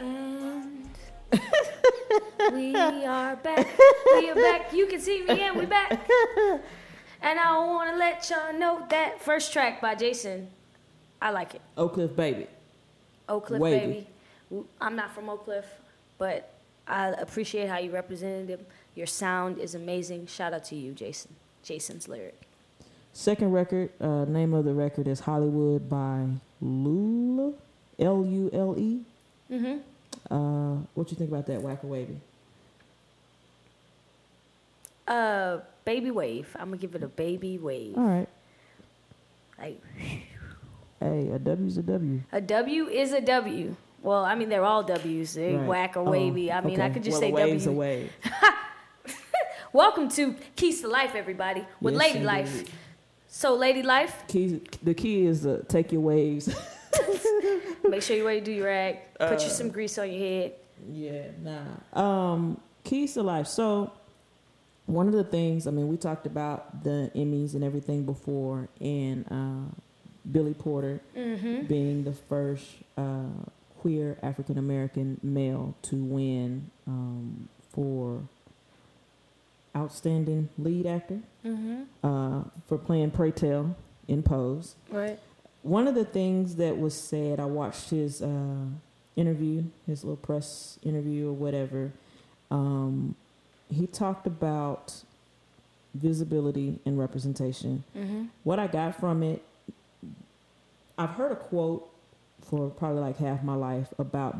And we are back. We are back. You can see me and we back. And I want to let y'all know that first track by Jason, I like it. Oak Cliff Baby. Oak Cliff, Wavy. baby. I'm not from Oak Cliff, but I appreciate how you represented him. Your sound is amazing. Shout out to you, Jason. Jason's lyric. Second record, uh, name of the record is Hollywood by Lula, L U L E. Mm-hmm. Uh, what you think about that, Whacker Wavy? Uh, baby wave. I'm gonna give it a baby wave. All right. Like Hey, a W's a W. a W is a W. Well, I mean they're all W's. They Right. whack or Oh, wavy. I mean I could just well, say a wave's W. a wave. Welcome to Keys to Life, everybody, with Yes, Lady. Life. So, Lady Life, Key, the key is to take your waves. make sure you're ready to do your act. Put Uh, you some grease on your head. Yeah, nah. Um, keys to life. So, one of the things, I mean, we talked about the Emmys and everything before, and uh, Billy Porter Mm-hmm. being the first uh, queer African American male to win um, for outstanding lead actor Mm-hmm. uh, for playing Pray Tell in Pose. Right. One of the things that was said, I watched his uh, interview, his little press interview or whatever. Um, he talked about visibility and representation. Mm-hmm. What I got from it, I've heard a quote for probably like half my life about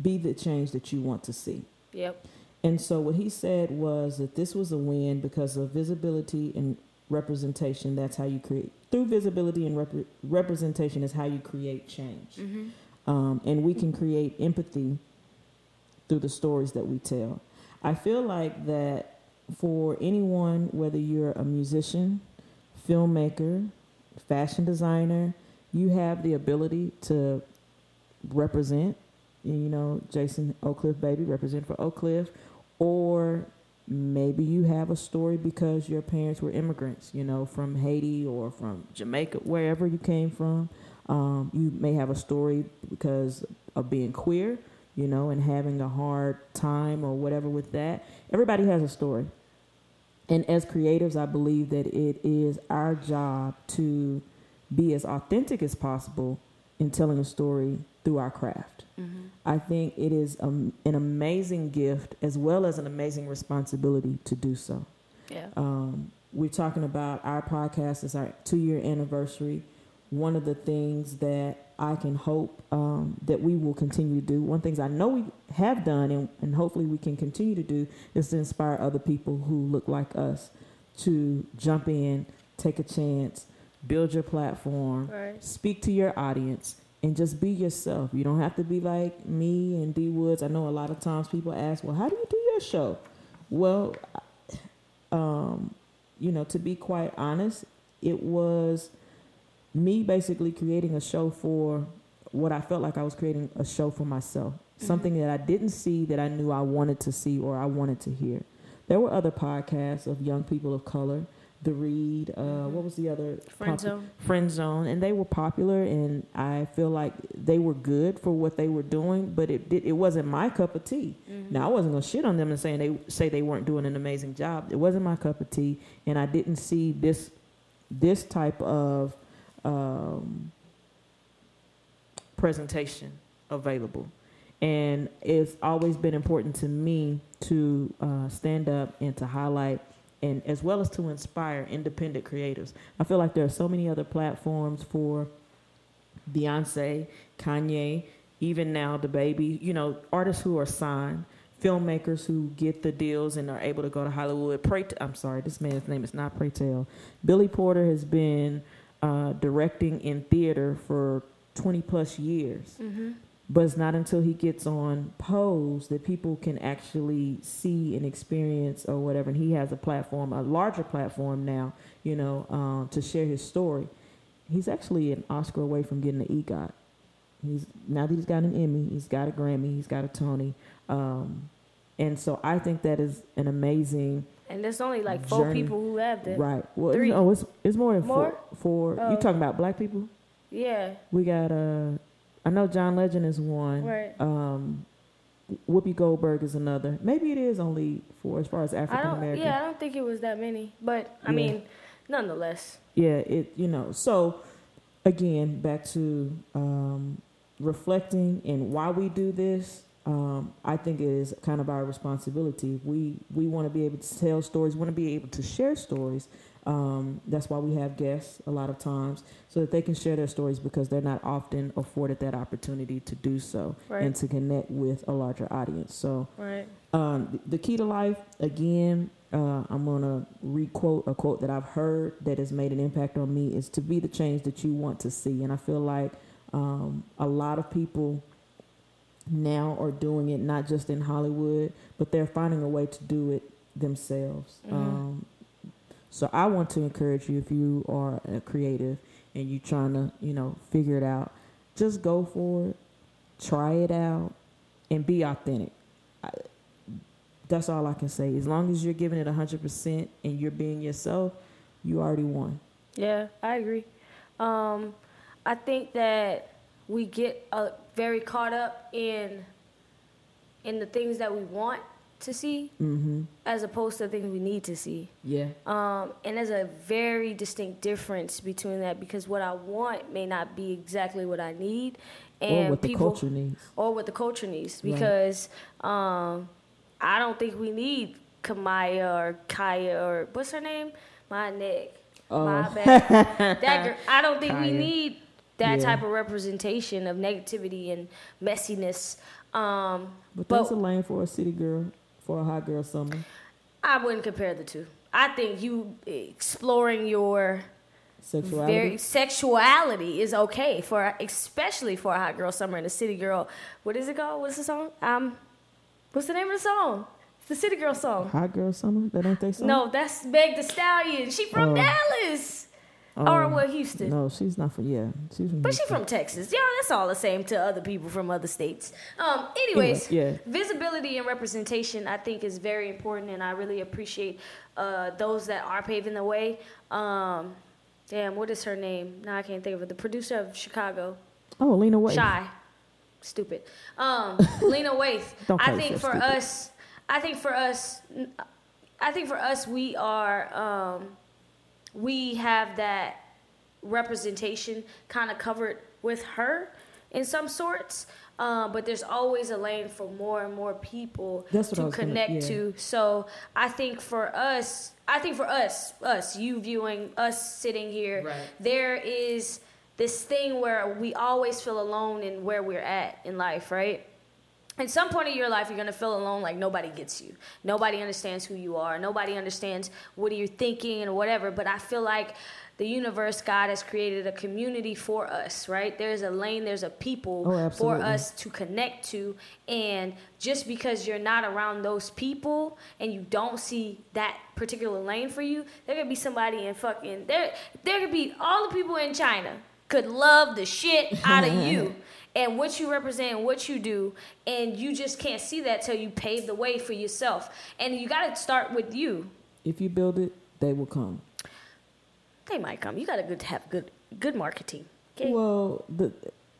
be the change that you want to see. Yep. And so what he said was that this was a win because of visibility and representation. That's how you create through visibility and rep- representation is how you create change. Mm-hmm. Um, and we can create empathy through the stories that we tell. I feel like that for anyone, whether you're a musician, filmmaker, fashion designer, you have the ability to represent. You know, Jason Oak Cliff, baby, represent for Oak Cliff, or maybe you have a story because your parents were immigrants, you know, from Haiti or from Jamaica, wherever you came from. Um, you may have a story because of being queer, you know, and having a hard time or whatever with that. Everybody has a story. And as creatives, I believe that it is our job to be as authentic as possible in telling a story through our craft. Mm-hmm. I think it is um, an amazing gift as well as an amazing responsibility to do so. Yeah. Um, we're talking about our podcast is our two year anniversary. One of the things that I can hope um, that we will continue to do. One things I know we have done, and, and hopefully we can continue to do, is to inspire other people who look like us to jump in, take a chance, build your platform, Right. speak to your audience, and just be yourself. You don't have to be like me and D Woods. I know a lot of times people ask, "Well, how do you do your show?" Well, um, you know, to be quite honest, it was me basically creating a show for what I felt like I was creating a show for myself. Something that I didn't see that I knew I wanted to see or I wanted to hear. There were other podcasts of young people of color, The Read, uh, what was the other? Friend popu- Zone. Friend Zone, and they were popular, and I feel like they were good for what they were doing, but it did, it wasn't my cup of tea. Now I wasn't gonna shit on them and saying they say they weren't doing an amazing job. It wasn't my cup of tea, and I didn't see this this type of um, presentation available. And it's always been important to me to uh, stand up and to highlight and as well as to inspire independent creatives. I feel like there are so many other platforms for Beyonce, Kanye, even now DaBaby, you know, artists who are signed, filmmakers who get the deals and are able to go to Hollywood. Pray, I'm sorry, this man's name is not Pray Tell. Billy Porter has been uh, directing in theater for 20 plus years. Mm-hmm. But it's not until he gets on Pose that people can actually see and experience or whatever. And he has a platform, a larger platform now, you know, um, to share his story. He's actually an Oscar away from getting an EGOT. He's now that he's got an Emmy, he's got a Grammy, he's got a Tony, um, and so I think that is an amazing And there's only like four Journey. people who have that. right. Well, Three. no, it's it's more than More? four. Four. Oh. You talking about black people? Yeah. We got uh, I know John Legend is one. Right. Um, Whoopi Goldberg is another. Maybe it is only four as far as African. American. Yeah, I don't think it was that many, but I Yeah. mean, nonetheless. Yeah, it you know. So again, back to um, reflecting and why we do this. Um, I think it is kind of our responsibility. We we want to be able to tell stories. Want to be able to share stories. Um, that's why we have guests a lot of times, so that they can share their stories because they're not often afforded that opportunity to do so Right. and to connect with a larger audience. So Right. um, the key to life, again, uh, I'm going to requote a quote that I've heard that has made an impact on me is to be the change that you want to see. And I feel like um, a lot of people now are doing it, not just in Hollywood, but they're finding a way to do it themselves. Mhm. Um, so I want to encourage you if you are a creative and you're trying to, you know, figure it out, just go for it, try it out, and be authentic. I, that's all I can say. As long as you're giving it 100% and you're being yourself, you already won. Yeah, I agree. Um, I think that we get uh, very caught up in in the things that we want to see Mm-hmm. as opposed to things we need to see. Yeah. Um, and there's a very distinct difference between that because what I want may not be exactly what I need, and or what the people culture needs. or what the culture needs Right. because um, I don't think we need Kamaya or Khia or what's her name? My neck. My Oh. bad. that girl, I don't think we need that Yeah. type of representation of negativity and messiness. Um, But but- that's a lane for a city girl, for a hot girl summer. I wouldn't compare the two. I think you exploring your Sexuality. very sexuality is okay for especially for a hot girl summer and a city girl. What is it called? What's the song? Um, what's the name of the song? It's the city girl song. hot girl summer? That ain't they song? No, that's Meg Thee Stallion. She from Oh. Dallas Oh, or what Houston. No, she's not from, yeah. She's from But she from Texas. Yeah, that's all the same to other people from other states. Um, anyways, Anyway, yeah. visibility and representation I think is very important, and I really appreciate uh, those that are paving the way. Um, damn, what is her name? Now I can't think of it. The producer of Chicago, Oh, Lena Waithe. Shy, stupid. Um, Lena Waithe. Don't I think for stupid. us, I think for us, I think for us, we are, um, we have that representation kind of covered with her in some sorts. Uh, but there's always a lane for more and more people That's to was gonna- connect yeah. to. So I think for us, I think for us, us, you viewing us sitting here, Right. there is this thing where we always feel alone in where we're at in life, right? At some point in your life, you're gonna feel alone, like nobody gets you. Nobody understands who you are. Nobody understands what you're thinking and whatever. But I feel like the universe, God has created a community for us, right? There's a lane, there's a people Oh, for us to connect to. And just because you're not around those people and you don't see that particular lane for you, there could be somebody in fucking there. There could be all the people in China could love the shit out of you and what you represent and what you do, and you just can't see that till you pave the way for yourself. And you got to start with you. If you build it, they will come. They might come. You got to good have good good marketing. Okay. Well, the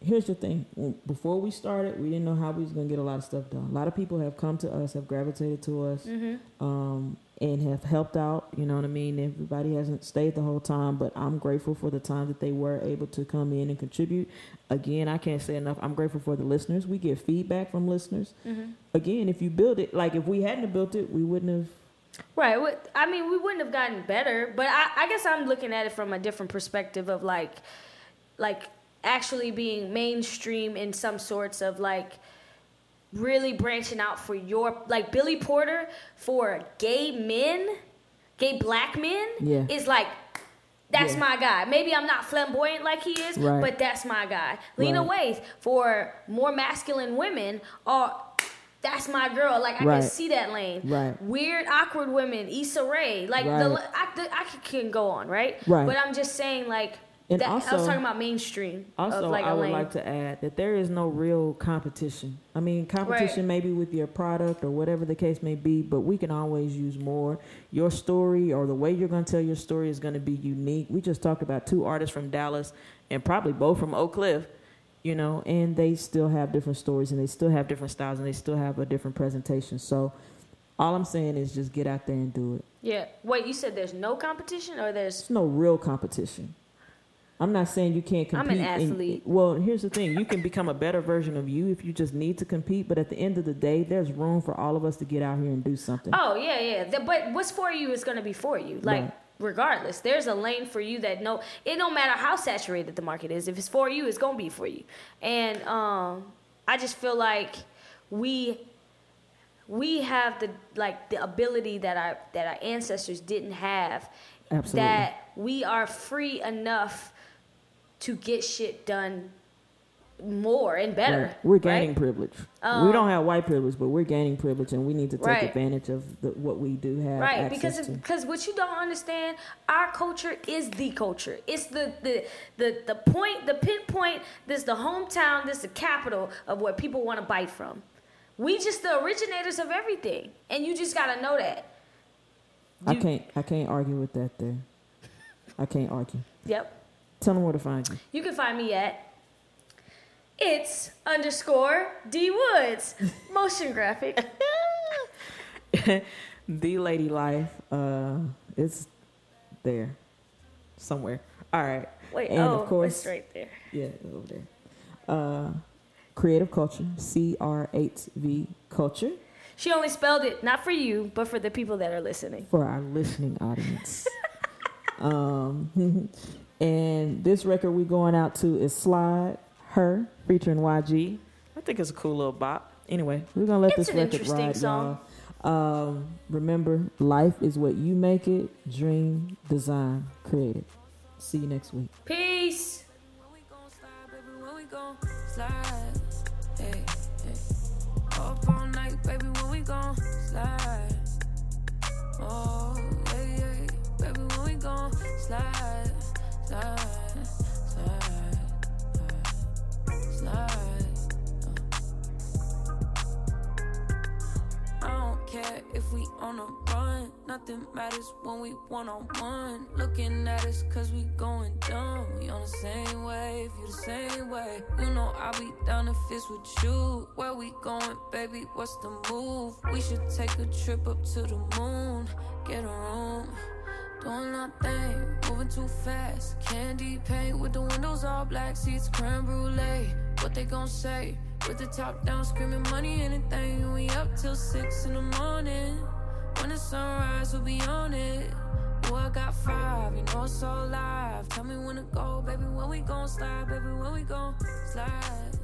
here's the thing. Before we started, we didn't know how we was gonna get a lot of stuff done. A lot of people have come to us, have gravitated to us, Mm-hmm. um, and have helped out. You know what I mean? Everybody hasn't stayed the whole time, but I'm grateful for the time that they were able to come in and contribute. Again, I can't say enough. I'm grateful for the listeners. We get feedback from listeners. Mm-hmm. Again, if you build it, like if we hadn't built it, we wouldn't have. Right. I mean, we wouldn't have gotten better, but I, I guess I'm looking at it from a different perspective of like, like actually being mainstream in some sorts of like really branching out for your like Billy Porter for gay men, gay black men Yeah. is like. That's Yeah. my guy. Maybe I'm not flamboyant like he is, Right. but that's my guy. Lena Right. Waithe for more masculine women are that's my girl. Like I Right. can see that lane. Right. Weird, awkward women, Issa Rae. Like the I, the, I can go on, right? Right. But I'm just saying, like And that, I was talking about mainstream Also, like I would lane. like to add that there is no real competition. I mean, competition maybe with your product or whatever the case may be, but we can always use more. Your story or the way you're going to tell your story is going to be unique. We just talked about two artists from Dallas and probably both from Oak Cliff, you know, and they still have different stories and they still have different styles and they still have a different presentation. So, all I'm saying is just get out there and do it. yeah. Wait, you said there's no competition, or there's There's no real competition. I'm not saying you can't compete. I'm an and- athlete. well, here's the thing: you can become a better version of you if you just need to compete. But at the end of the day, there's room for all of us to get out here and do something. Oh yeah, yeah. But what's for you is gonna be for you. Like Right. regardless, there's a lane for you that no, it don't matter how saturated the market is. If it's for you, it's gonna be for you. And um, I just feel like we we have the like the ability that our that our ancestors didn't have. Absolutely. That we are free enough to get shit done more and better. Right. We're right? gaining privilege. we Um, don't have white privilege, but we're gaining privilege, and we need to take Right. advantage of the, what we do have right because to. because what you don't understand our culture is the culture it's the the the, the point the pinpoint this the hometown this the capital of what people want to bite from we just the originators of everything and you just gotta know that I can't. I can't argue with that. There, I can't argue. yep Tell them where to find you. you can find me at it's underscore d woods motion graphic the lady life. Uh, it's there somewhere. All right. wait And oh of course, it's right there Yeah, over there. Uh, creative culture, C R eight V culture she only spelled it not for you but for the people that are listening for our listening audience. um, and this record we going out to is Slide H.E.R. featuring YG. I think it's a cool little bop. Anyway, we're gonna let It's this an record interesting ride, song. y'all. Um, remember, life is what you make it. Dream, design, create it. See you next week. peace When we gon' slide, slide. Slide, slide. I don't care if we on a run. Nothing matters when we one on one. Looking at us cause we going dumb. We on the same wave, you the same way. You know I'll be down if it's with you. Where we going, baby? What's the move? We should take a trip up to the moon. Get a room. Doing nothing, moving too fast. Candy paint with the windows all black, seats creme brulee. What they gon' say? With the top down, screaming money, anything. We up till six in the morning. When the sunrise, we'll be on it. Oh, I got five, you know it's so live. Tell me when to go, baby. When we gon' slide, baby. When we gon' slide.